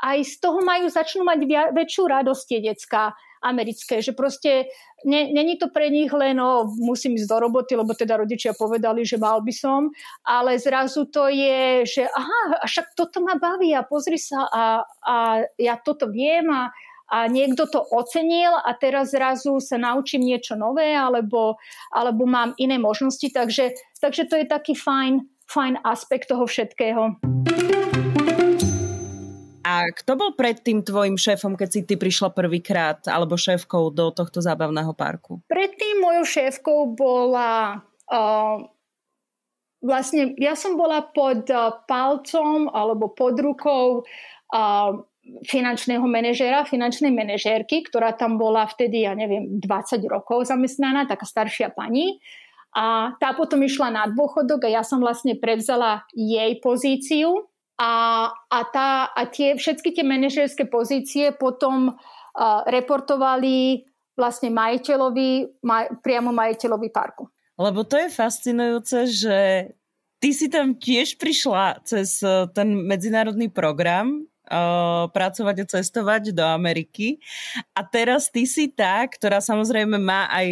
aj z toho majú začnú mať väčšiu radosť tie decka americké, že proste není to pre nich len o, musím ísť do roboty, lebo teda rodičia povedali, že mal by som, ale zrazu to je, že aha, však toto ma baví a pozri sa a, a ja toto viem a, a niekto to ocenil a teraz zrazu sa naučím niečo nové alebo, alebo mám iné možnosti, takže, takže to je taký fajn, fajn aspekt toho všetkého. A kto bol predtým tvojim šéfom, keď si ty prišla prvýkrát, alebo šéfkou do tohto zábavného parku? Predtým mojou šéfkou bola... Uh, vlastne ja som bola pod uh, palcom alebo pod rukou uh, finančného manažera, finančnej manažérky, ktorá tam bola vtedy, ja neviem, 20 rokov zamestnaná, taká staršia pani. A tá potom išla na dôchodok a ja som vlastne prevzala jej pozíciu a, a, tá, a tie, všetky tie manažerské pozície potom uh, reportovali vlastne majiteľovi, maj, priamo majiteľovi parku. Lebo to je fascinujúce, že ty si tam tiež prišla cez ten medzinárodný program uh, pracovať a cestovať do Ameriky. A teraz ty si tá, ktorá samozrejme má aj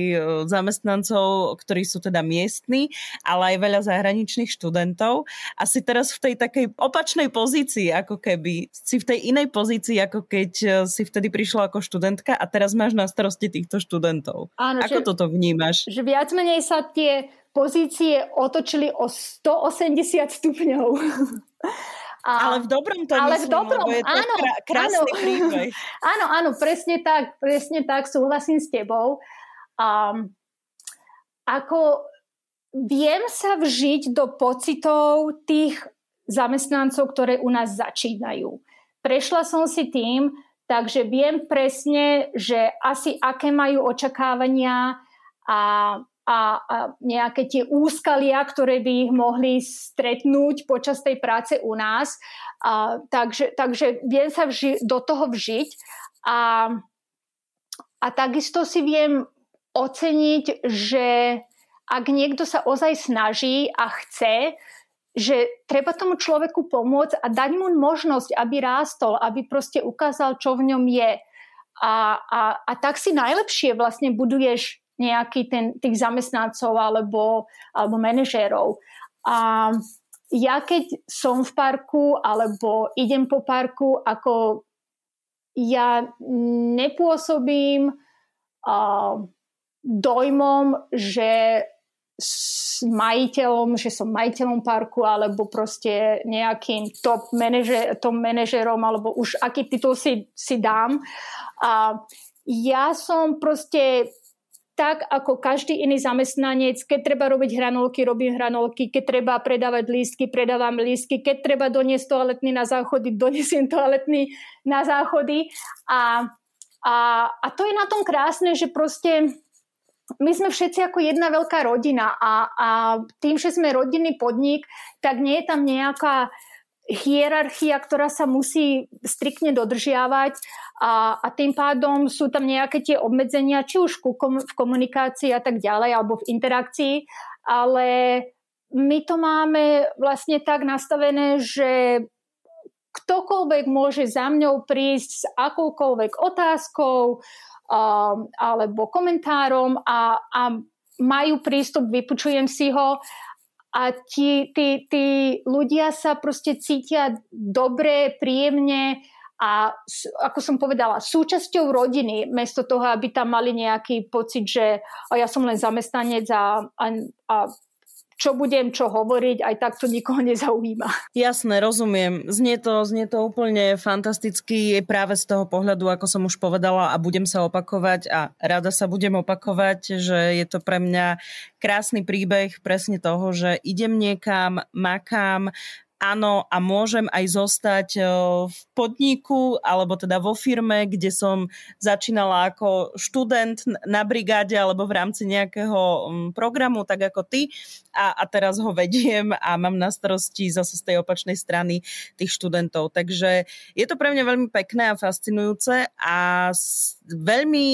zamestnancov, ktorí sú teda miestni, ale aj veľa zahraničných študentov. A si teraz v tej takej opačnej pozícii, ako keby si v tej inej pozícii, ako keď si vtedy prišla ako študentka a teraz máš na starosti týchto študentov. Áno, ako že, toto vnímaš? Že viac menej sa tie pozície otočili o 180 stupňov. *laughs* A, ale v dobrom to ale myslím, v dobrom, je to áno, krá, krásny áno, príbeh. *laughs* Áno, áno, presne tak, presne tak, súhlasím s tebou. Um, ako viem sa vžiť do pocitov tých zamestnancov, ktoré u nás začínajú. Prešla som si tým, takže viem presne, že asi aké majú očakávania a a, a nejaké tie úskalia, ktoré by ich mohli stretnúť počas tej práce u nás. A, takže, takže viem sa vži- do toho vžiť a, a takisto si viem oceniť, že ak niekto sa ozaj snaží a chce, že treba tomu človeku pomôcť a dať mu možnosť, aby rástol, aby proste ukázal, čo v ňom je. A, a, a tak si najlepšie vlastne buduješ nejaký ten, tých zamestnancov alebo, alebo manažérov. A ja keď som v parku alebo idem po parku, ako ja nepôsobím uh, dojmom, že s majiteľom, že som majiteľom parku alebo proste nejakým top, manažer, top manažerom alebo už aký titul si, si dám. A ja som proste tak ako každý iný zamestnanec, keď treba robiť hranolky, robím hranolky, keď treba predávať lístky, predávam lístky, keď treba doniesť toaletný na záchody, *laughs* donesiem toaletný na záchody. A, a, a to je na tom krásne, že proste my sme všetci ako jedna veľká rodina a, a tým, že sme rodinný podnik, tak nie je tam nejaká hierarchia, ktorá sa musí striktne dodržiavať a, a tým pádom sú tam nejaké tie obmedzenia, či už v komunikácii a tak ďalej, alebo v interakcii, ale my to máme vlastne tak nastavené, že ktokoľvek môže za mňou prísť s akoukoľvek otázkou um, alebo komentárom a, a majú prístup, vypočujem si ho a tí, tí, tí ľudia sa proste cítia dobre, príjemne a ako som povedala, súčasťou rodiny, mesto toho, aby tam mali nejaký pocit, že ja som len zamestnanec a, a, a čo budem čo hovoriť, aj tak to nikoho nezaujíma. Jasné, rozumiem. Znie to, znie to úplne fantasticky práve z toho pohľadu, ako som už povedala a budem sa opakovať a rada sa budem opakovať, že je to pre mňa krásny príbeh presne toho, že idem niekam, makám, áno a môžem aj zostať v podniku alebo teda vo firme, kde som začínala ako študent na brigáde alebo v rámci nejakého programu, tak ako ty a, a teraz ho vediem a mám na starosti zase z tej opačnej strany tých študentov. Takže je to pre mňa veľmi pekné a fascinujúce a veľmi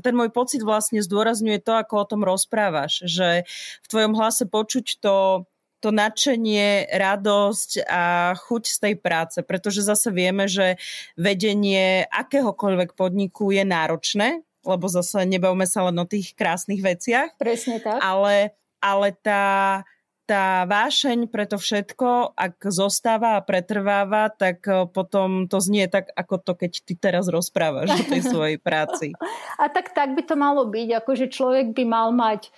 ten môj pocit vlastne zdôrazňuje to, ako o tom rozprávaš, že v tvojom hlase počuť to to nadšenie, radosť a chuť z tej práce, pretože zase vieme, že vedenie akéhokoľvek podniku je náročné, lebo zase nebavme sa len o tých krásnych veciach. Presne tak. Ale, ale tá, tá vášeň pre to všetko, ak zostáva a pretrváva, tak eh, potom to znie tak, ako to, keď ty teraz rozprávaš o tej svojej práci. *laughs* A tak, tak by to malo byť, akože človek by mal mať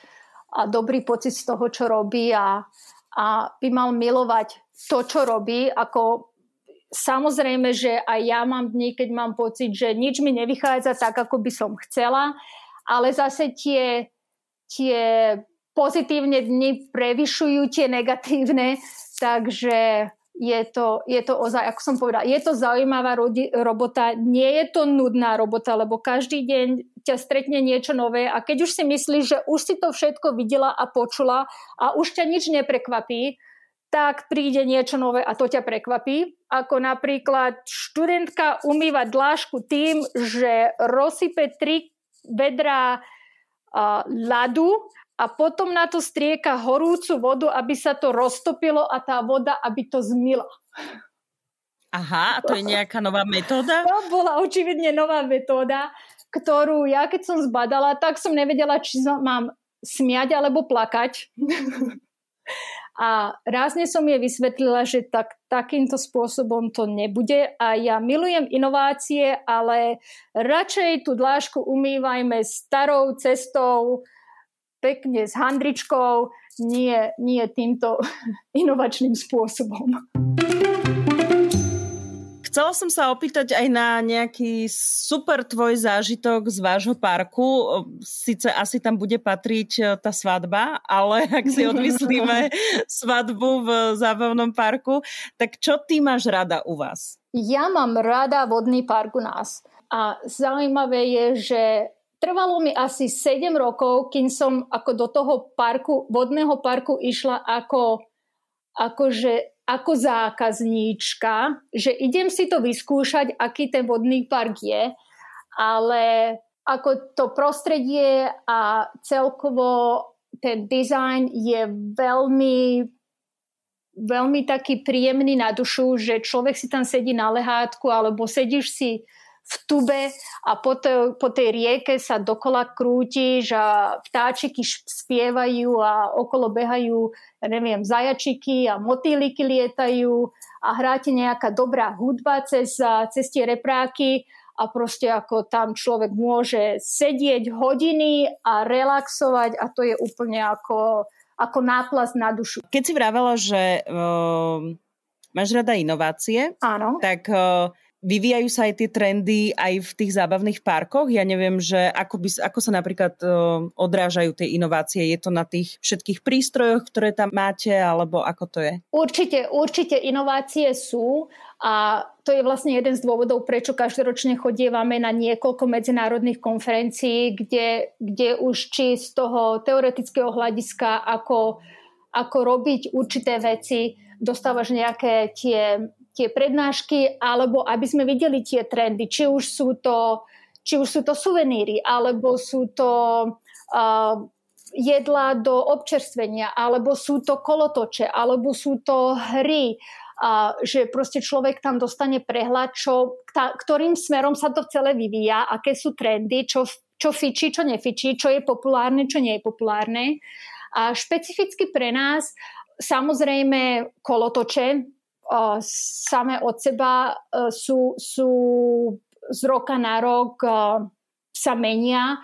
a dobrý pocit z toho, čo robí a, a by mal milovať to, čo robí, ako samozrejme, že aj ja mám dní, keď mám pocit, že nič mi nevychádza tak, ako by som chcela, ale zase tie, tie pozitívne dni prevyšujú tie negatívne, takže je to, je to ozaj, ako som povedala, je to zaujímavá rodi, robota, nie je to nudná robota, lebo každý deň ťa stretne niečo nové a keď už si myslíš, že už si to všetko videla a počula a už ťa nič neprekvapí, tak príde niečo nové a to ťa prekvapí. Ako napríklad študentka umýva dlášku tým, že rozsype tri vedrá uh, ľadu a potom na to strieka horúcu vodu, aby sa to roztopilo a tá voda, aby to zmila. Aha, a to je nejaká nová metóda? To bola očividne nová metóda, ktorú ja keď som zbadala, tak som nevedela, či mám smiať alebo plakať. *laughs* A rázne som jej vysvetlila, že tak, takýmto spôsobom to nebude a ja milujem inovácie, ale radšej tú dlášku umývajme starou cestou, pekne s handričkou, nie, nie týmto *laughs* inovačným spôsobom. Chcela som sa opýtať aj na nejaký super tvoj zážitok z vášho parku. Sice asi tam bude patriť e, tá svadba, ale *laughs* ak si odmyslíme *laughs* svadbu v zábavnom parku, tak čo ty máš rada u vás? Ja mám rada vodný park u nás. A zaujímavé je, že Trvalo mi asi 7 rokov, kým som ako do toho parku, vodného parku išla ako, akože, ako zákazníčka, že idem si to vyskúšať, aký ten vodný park je, ale ako to prostredie a celkovo ten dizajn je veľmi veľmi taký príjemný na dušu, že človek si tam sedí na lehátku alebo sedíš si v tube a po, to, po tej rieke sa dokola krútiš a vtáčiky spievajú a okolo behajú, ja neviem, zajačiky a motýliky lietajú a hráte nejaká dobrá hudba cez, cez tie repráky a proste ako tam človek môže sedieť hodiny a relaxovať a to je úplne ako, ako náplast na dušu. Keď si vravela, že uh, máš rada inovácie, Áno. tak uh, Vyvíjajú sa aj tie trendy aj v tých zábavných parkoch? Ja neviem, že ako, by, ako sa napríklad uh, odrážajú tie inovácie. Je to na tých všetkých prístrojoch, ktoré tam máte, alebo ako to je? Určite, určite inovácie sú a to je vlastne jeden z dôvodov, prečo každoročne chodievame na niekoľko medzinárodných konferencií, kde, kde už či z toho teoretického hľadiska, ako, ako robiť určité veci, dostávaš nejaké tie tie prednášky, alebo aby sme videli tie trendy, či už sú to, či už sú to suveníry, alebo sú to uh, jedlá do občerstvenia, alebo sú to kolotoče, alebo sú to hry, a že proste človek tam dostane prehľad, čo, tá, ktorým smerom sa to celé vyvíja, aké sú trendy, čo, čo fičí, čo nefičí, čo je populárne, čo nie je populárne. A špecificky pre nás samozrejme kolotoče, same od seba e, sú, sú z roka na rok e, sa menia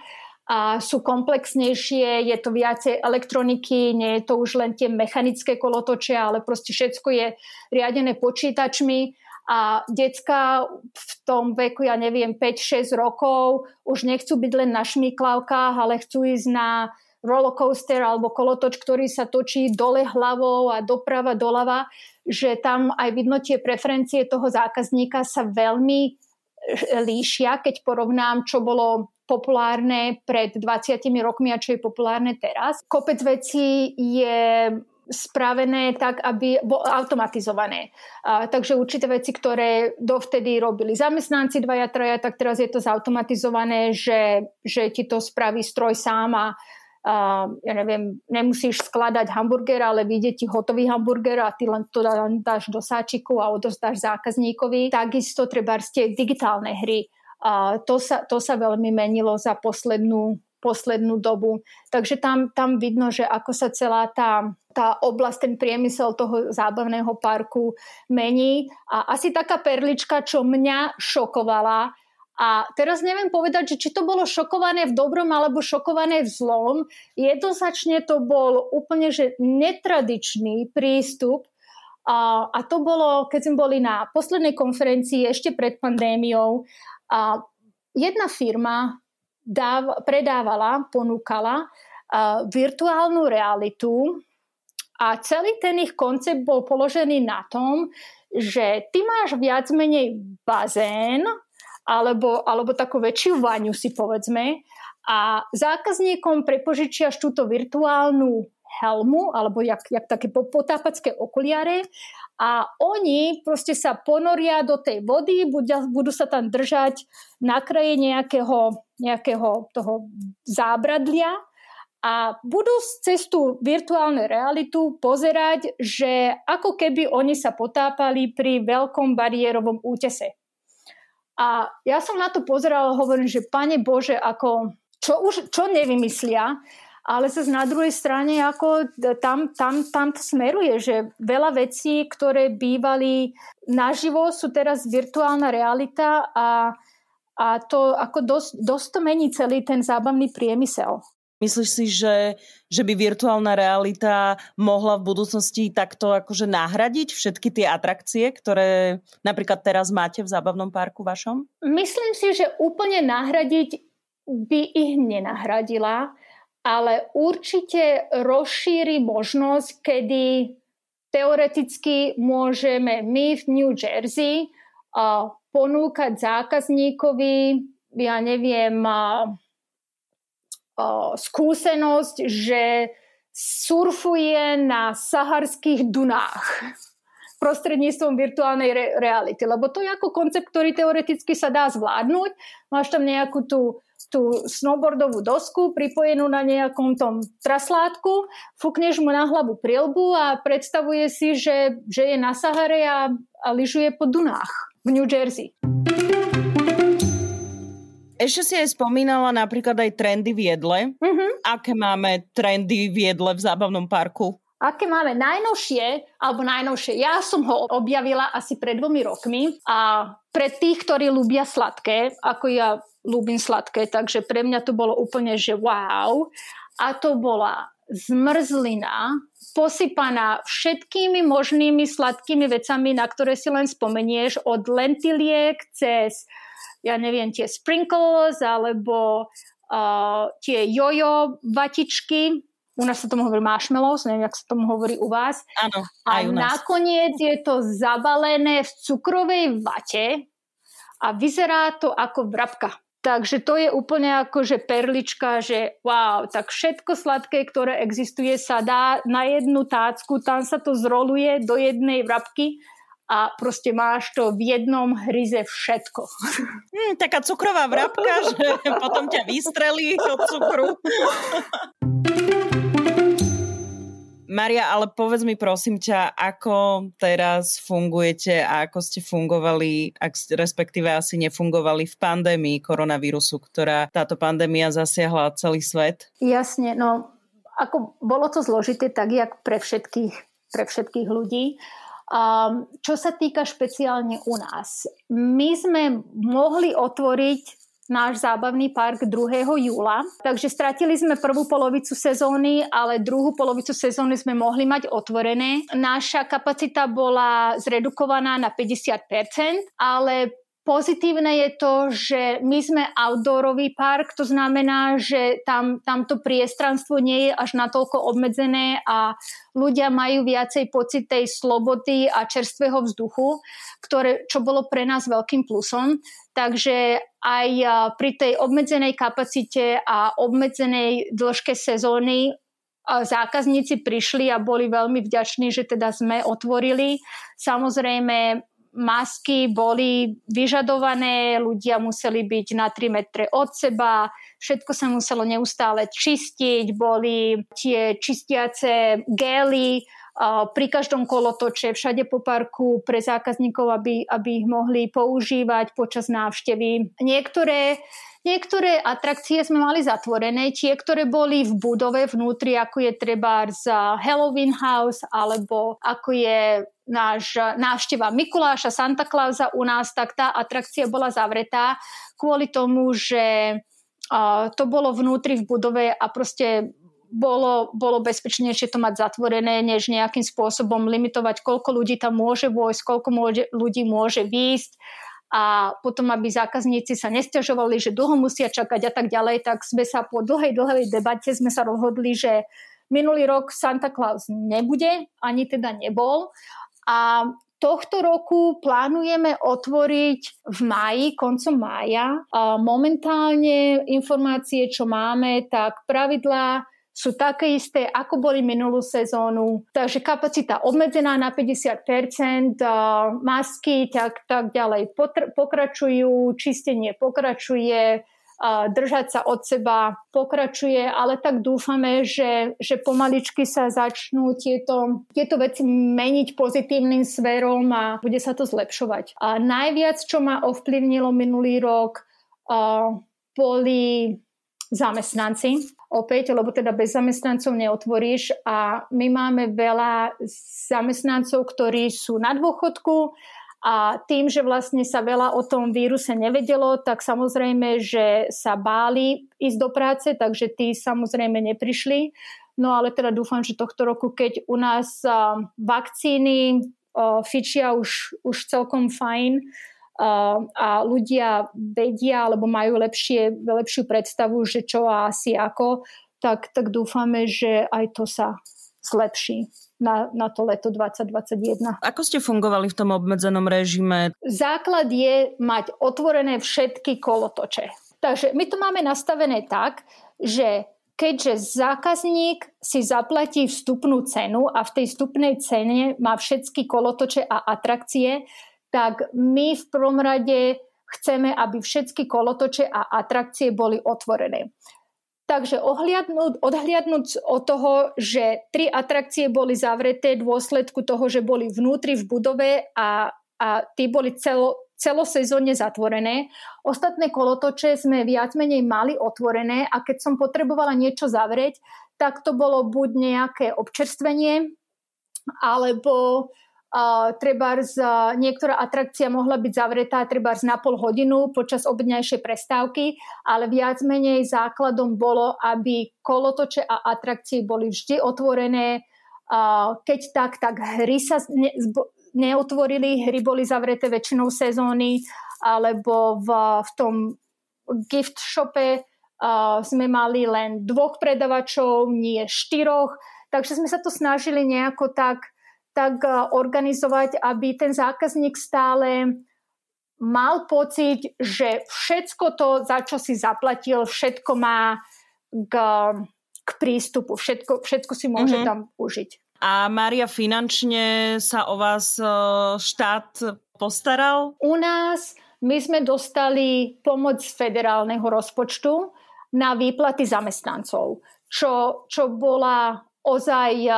a sú komplexnejšie, je to viacej elektroniky, nie je to už len tie mechanické kolotoče, ale proste všetko je riadené počítačmi. A decka v tom veku, ja neviem, 5-6 rokov už nechcú byť len na šmíklavkách, ale chcú ísť na rollercoaster alebo kolotoč, ktorý sa točí dole hlavou a doprava, doľava, že tam aj vidno tie preferencie toho zákazníka sa veľmi e, líšia, keď porovnám, čo bolo populárne pred 20 rokmi a čo je populárne teraz. Kopec vecí je spravené tak, aby bolo automatizované. A, takže určité veci, ktoré dovtedy robili zamestnanci dvaja, traja, tak teraz je to zautomatizované, že, že ti to spraví stroj sám a ja neviem, nemusíš skladať hamburger, ale vyjde ti hotový hamburger a ty len to dáš do sáčiku a odostáš zákazníkovi. Takisto treba tie digitálne hry. Uh, to, sa, to sa veľmi menilo za poslednú, poslednú dobu. Takže tam, tam vidno, že ako sa celá tá, tá oblasť, ten priemysel toho zábavného parku mení. A asi taká perlička, čo mňa šokovala, a teraz neviem povedať, že či to bolo šokované v dobrom alebo šokované v zlom. Jednoznačne to bol úplne že netradičný prístup a, a to bolo, keď sme boli na poslednej konferencii ešte pred pandémiou. A jedna firma dáv, predávala, ponúkala a, virtuálnu realitu a celý ten ich koncept bol položený na tom, že ty máš viac menej bazén, alebo, alebo takú väčšiu vaňu si povedzme a zákazníkom prepožičiaš túto virtuálnu helmu alebo jak, jak také potápacké okuliare a oni proste sa ponoria do tej vody, budú, budú sa tam držať na kraje nejakého, nejakého toho zábradlia a budú cez tú virtuálnu realitu pozerať, že ako keby oni sa potápali pri veľkom bariérovom útese. A ja som na to pozerala a hovorím, že pane Bože, ako, čo, už, čo nevymyslia, ale sa na druhej strane ako tam, tam, tam to smeruje, že veľa vecí, ktoré bývali naživo, sú teraz virtuálna realita a, a to ako dosť, dosť to mení celý ten zábavný priemysel. Myslíš si, že, že by virtuálna realita mohla v budúcnosti takto akože nahradiť všetky tie atrakcie, ktoré napríklad teraz máte v zábavnom parku vašom? Myslím si, že úplne nahradiť by ich nenahradila, ale určite rozšíri možnosť, kedy teoreticky môžeme my v New Jersey uh, ponúkať zákazníkovi, ja neviem, uh, skúsenosť, že surfuje na saharských dunách prostredníctvom virtuálnej re- reality. Lebo to je ako koncept, ktorý teoreticky sa dá zvládnuť. Máš tam nejakú tú, tú snowboardovú dosku pripojenú na nejakom tom traslátku, fúkneš mu na hlavu prilbu a predstavuje si, že, že je na Sahare a, a lyžuje po Dunách v New Jersey. Ešte si aj spomínala napríklad aj trendy v jedle. Uh-huh. Aké máme trendy v jedle v zábavnom parku? Aké máme najnovšie, alebo najnovšie, ja som ho objavila asi pred dvomi rokmi a pre tých, ktorí ľúbia sladké, ako ja ľúbim sladké, takže pre mňa to bolo úplne, že wow. A to bola zmrzlina, posypaná všetkými možnými sladkými vecami, na ktoré si len spomenieš, od lentiliek cez ja neviem, tie sprinkles alebo uh, tie jojo vatičky. U nás sa tomu hovorí marshmallows, neviem, jak sa tomu hovorí u vás. Áno, aj A u nás. nakoniec je to zabalené v cukrovej vate a vyzerá to ako vrabka. Takže to je úplne ako, že perlička, že wow, tak všetko sladké, ktoré existuje, sa dá na jednu tácku, tam sa to zroluje do jednej vrabky a proste máš to v jednom hryze všetko. Hmm, taká cukrová vrabka, že *laughs* potom ťa vystrelí od cukru. Maria, ale povedz mi prosím ťa, ako teraz fungujete a ako ste fungovali, ak respektíve asi nefungovali v pandémii koronavírusu, ktorá táto pandémia zasiahla celý svet? Jasne, no ako bolo to zložité tak, jak pre všetkých, pre všetkých ľudí. Um, čo sa týka špeciálne u nás, my sme mohli otvoriť náš zábavný park 2. júla, takže stratili sme prvú polovicu sezóny, ale druhú polovicu sezóny sme mohli mať otvorené. Naša kapacita bola zredukovaná na 50%, ale Pozitívne je to, že my sme outdoorový park, to znamená, že tam, tamto priestranstvo nie je až natoľko obmedzené a ľudia majú viacej pocit tej slobody a čerstvého vzduchu, ktoré, čo bolo pre nás veľkým plusom. Takže aj pri tej obmedzenej kapacite a obmedzenej dĺžke sezóny zákazníci prišli a boli veľmi vďační, že teda sme otvorili. Samozrejme, masky boli vyžadované, ľudia museli byť na 3 metre od seba, všetko sa muselo neustále čistiť, boli tie čistiace gély pri každom kolotoče, všade po parku pre zákazníkov, aby, aby ich mohli používať počas návštevy. Niektoré Niektoré atrakcie sme mali zatvorené, tie, ktoré boli v budove vnútri, ako je treba z Halloween House, alebo ako je náš návšteva Mikuláša, Santa Clausa u nás, tak tá atrakcia bola zavretá kvôli tomu, že to bolo vnútri v budove a proste bolo, bolo bezpečnejšie to mať zatvorené, než nejakým spôsobom limitovať, koľko ľudí tam môže vojsť, koľko môže, ľudí môže výjsť a potom, aby zákazníci sa nestiažovali, že dlho musia čakať a tak ďalej, tak sme sa po dlhej, dlhej debate sme sa rozhodli, že minulý rok Santa Claus nebude, ani teda nebol. A tohto roku plánujeme otvoriť v máji, koncom mája. Momentálne informácie, čo máme, tak pravidlá sú také isté, ako boli minulú sezónu. Takže kapacita obmedzená na 50%, masky tak, tak ďalej pokračujú, čistenie pokračuje, držať sa od seba pokračuje, ale tak dúfame, že, že pomaličky sa začnú tieto, tieto veci meniť pozitívnym smerom a bude sa to zlepšovať. A najviac, čo ma ovplyvnilo minulý rok, boli zamestnanci opäť, lebo teda bez zamestnancov neotvoríš a my máme veľa zamestnancov, ktorí sú na dôchodku a tým, že vlastne sa veľa o tom víruse nevedelo, tak samozrejme, že sa báli ísť do práce, takže tí samozrejme neprišli. No ale teda dúfam, že tohto roku, keď u nás vakcíny fičia už, už celkom fajn, a ľudia vedia alebo majú lepšie, lepšiu predstavu, že čo a asi ako, tak, tak dúfame, že aj to sa zlepší na, na to leto 2021. Ako ste fungovali v tom obmedzenom režime? Základ je mať otvorené všetky kolotoče. Takže my to máme nastavené tak, že keďže zákazník si zaplatí vstupnú cenu a v tej vstupnej cene má všetky kolotoče a atrakcie, tak my v prvom rade chceme, aby všetky kolotoče a atrakcie boli otvorené. Takže odhliadnúť od toho, že tri atrakcie boli zavreté v dôsledku toho, že boli vnútri v budove a, a tí boli celo, celosezónne zatvorené. Ostatné kolotoče sme viac menej mali otvorené a keď som potrebovala niečo zavrieť, tak to bolo buď nejaké občerstvenie, alebo Uh, trebárs, uh, niektorá atrakcia mohla byť zavretá trebárs na pol hodinu počas obedňajšej prestávky, ale viac menej základom bolo, aby kolotoče a atrakcie boli vždy otvorené. Uh, keď tak, tak hry sa ne, zbo, neotvorili, hry boli zavreté väčšinou sezóny, alebo v, v tom gift shope uh, sme mali len dvoch predavačov, nie štyroch, takže sme sa to snažili nejako tak tak eh, organizovať, aby ten zákazník stále mal pocit, že všetko to, za čo si zaplatil, všetko má k, k prístupu, všetko, všetko si môže mm-hmm. tam užiť. A Mária, finančne sa o vás eh, štát postaral? U nás my sme dostali pomoc z federálneho rozpočtu na výplaty zamestnancov, čo, čo bola ozaj eh,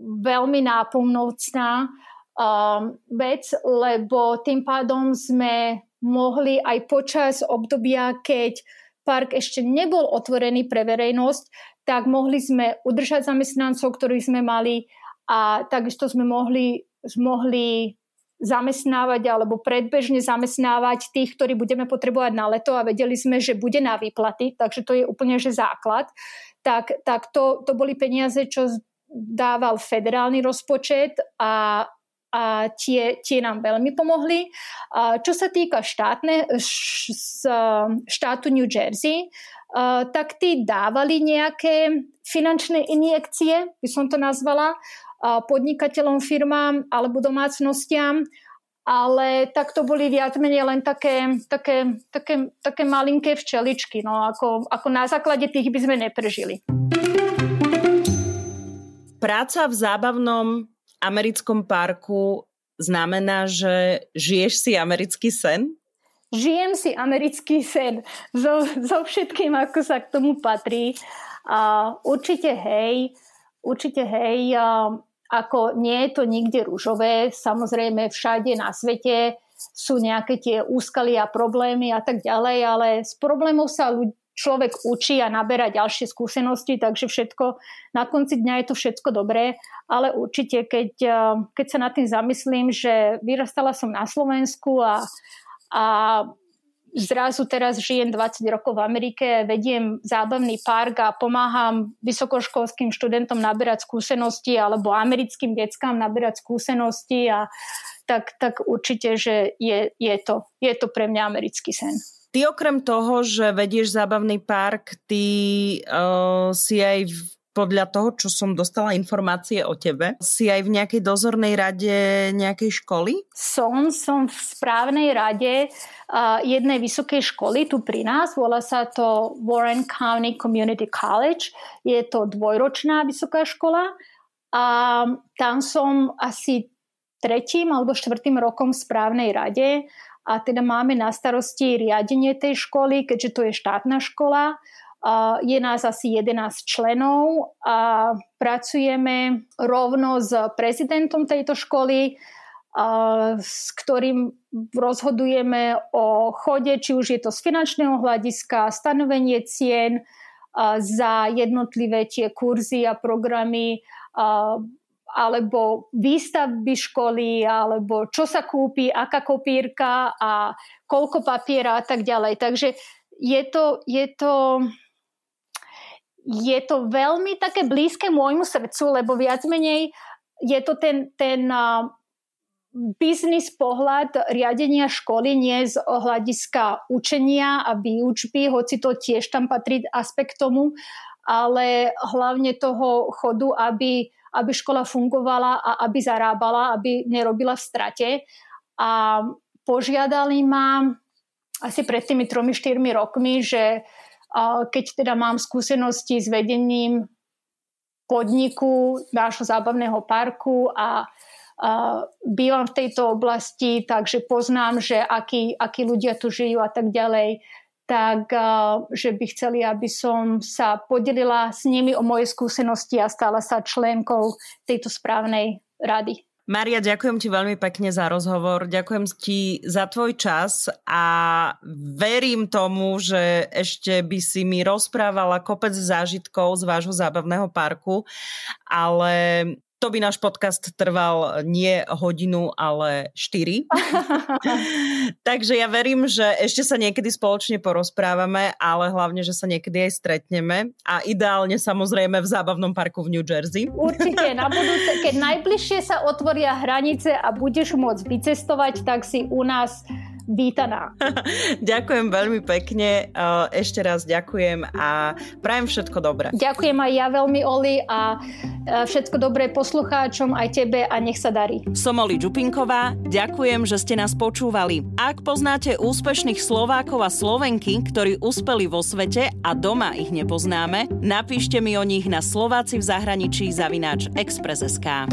veľmi nápomnocná um, vec, lebo tým pádom sme mohli aj počas obdobia, keď park ešte nebol otvorený pre verejnosť, tak mohli sme udržať zamestnancov, ktorých sme mali a takisto sme mohli, mohli zamestnávať alebo predbežne zamestnávať tých, ktorí budeme potrebovať na leto a vedeli sme, že bude na výplaty, takže to je úplne že základ. Tak, tak to, to boli peniaze, čo dával federálny rozpočet a, a tie, tie nám veľmi pomohli. A čo sa týka štátne, š, štátu New Jersey, a, tak tí dávali nejaké finančné injekcie, by som to nazvala, a, podnikateľom, firmám alebo domácnostiam, ale tak to boli viac menej len také, také, také, také malinké včeličky, no ako, ako na základe tých by sme neprežili. Práca v zábavnom americkom parku znamená, že žiješ si americký sen? Žijem si americký sen so, so všetkým, ako sa k tomu patrí. A určite hej, určite hej, ako nie je to nikde rúžové, samozrejme všade na svete sú nejaké tie úskaly a problémy a tak ďalej, ale z problémov sa ľudí, človek učí a naberá ďalšie skúsenosti, takže všetko, na konci dňa je to všetko dobré, ale určite, keď, eh, keď sa nad tým zamyslím, že vyrastala som na Slovensku a, a zrazu teraz žijem 20 rokov v Amerike, vediem zábavný park a pomáham vysokoškolským študentom naberať skúsenosti alebo americkým deckám naberať skúsenosti a tak, tak určite, že je, je, to, je to pre mňa americký sen. Ty okrem toho, že vedieš zábavný park, ty uh, si aj v podľa toho, čo som dostala informácie o tebe, si aj v nejakej dozornej rade nejakej školy? Som, som v správnej rade uh, jednej vysokej školy tu pri nás. Volá sa to Warren County Community College. Je to dvojročná vysoká škola a tam som asi tretím alebo štvrtým rokom v správnej rade a teda máme na starosti riadenie tej školy, keďže to je štátna škola. Je nás asi 11 členov a pracujeme rovno s prezidentom tejto školy, s ktorým rozhodujeme o chode, či už je to z finančného hľadiska, stanovenie cien za jednotlivé tie kurzy a programy, alebo výstavby školy, alebo čo sa kúpi, aká kopírka a koľko papiera a tak ďalej. Takže je to, je to je to veľmi také blízke môjmu srdcu, lebo viac menej je to ten, ten biznis pohľad riadenia školy, nie z hľadiska učenia a výučby, hoci to tiež tam patrí aspekt tomu, ale hlavne toho chodu, aby, aby škola fungovala a aby zarábala, aby nerobila v strate. A požiadali ma asi pred tými tromi, štyrmi rokmi, že keď teda mám skúsenosti s vedením podniku nášho zábavného parku a bývam v tejto oblasti, takže poznám, že akí, akí ľudia tu žijú a tak ďalej, tak že by chceli, aby som sa podelila s nimi o moje skúsenosti a stala sa členkou tejto správnej rady. Maria, ďakujem ti veľmi pekne za rozhovor, ďakujem ti za tvoj čas a verím tomu, že ešte by si mi rozprávala kopec zážitkov z vášho zábavného parku, ale to by náš podcast trval nie hodinu, ale štyri. *laughs* Takže ja verím, že ešte sa niekedy spoločne porozprávame, ale hlavne, že sa niekedy aj stretneme a ideálne samozrejme v zábavnom parku v New Jersey. Určite, na budúce, keď najbližšie sa otvoria hranice a budeš môcť vycestovať, tak si u nás vítaná. *laughs* ďakujem veľmi pekne, ešte raz ďakujem a prajem všetko dobré. Ďakujem aj ja veľmi, Oli, a všetko dobré poslucháčom, aj tebe a nech sa darí. Som Oli Čupinková, ďakujem, že ste nás počúvali. Ak poznáte úspešných Slovákov a Slovenky, ktorí uspeli vo svete a doma ich nepoznáme, napíšte mi o nich na Slováci v zahraničí zavináč Express.sk.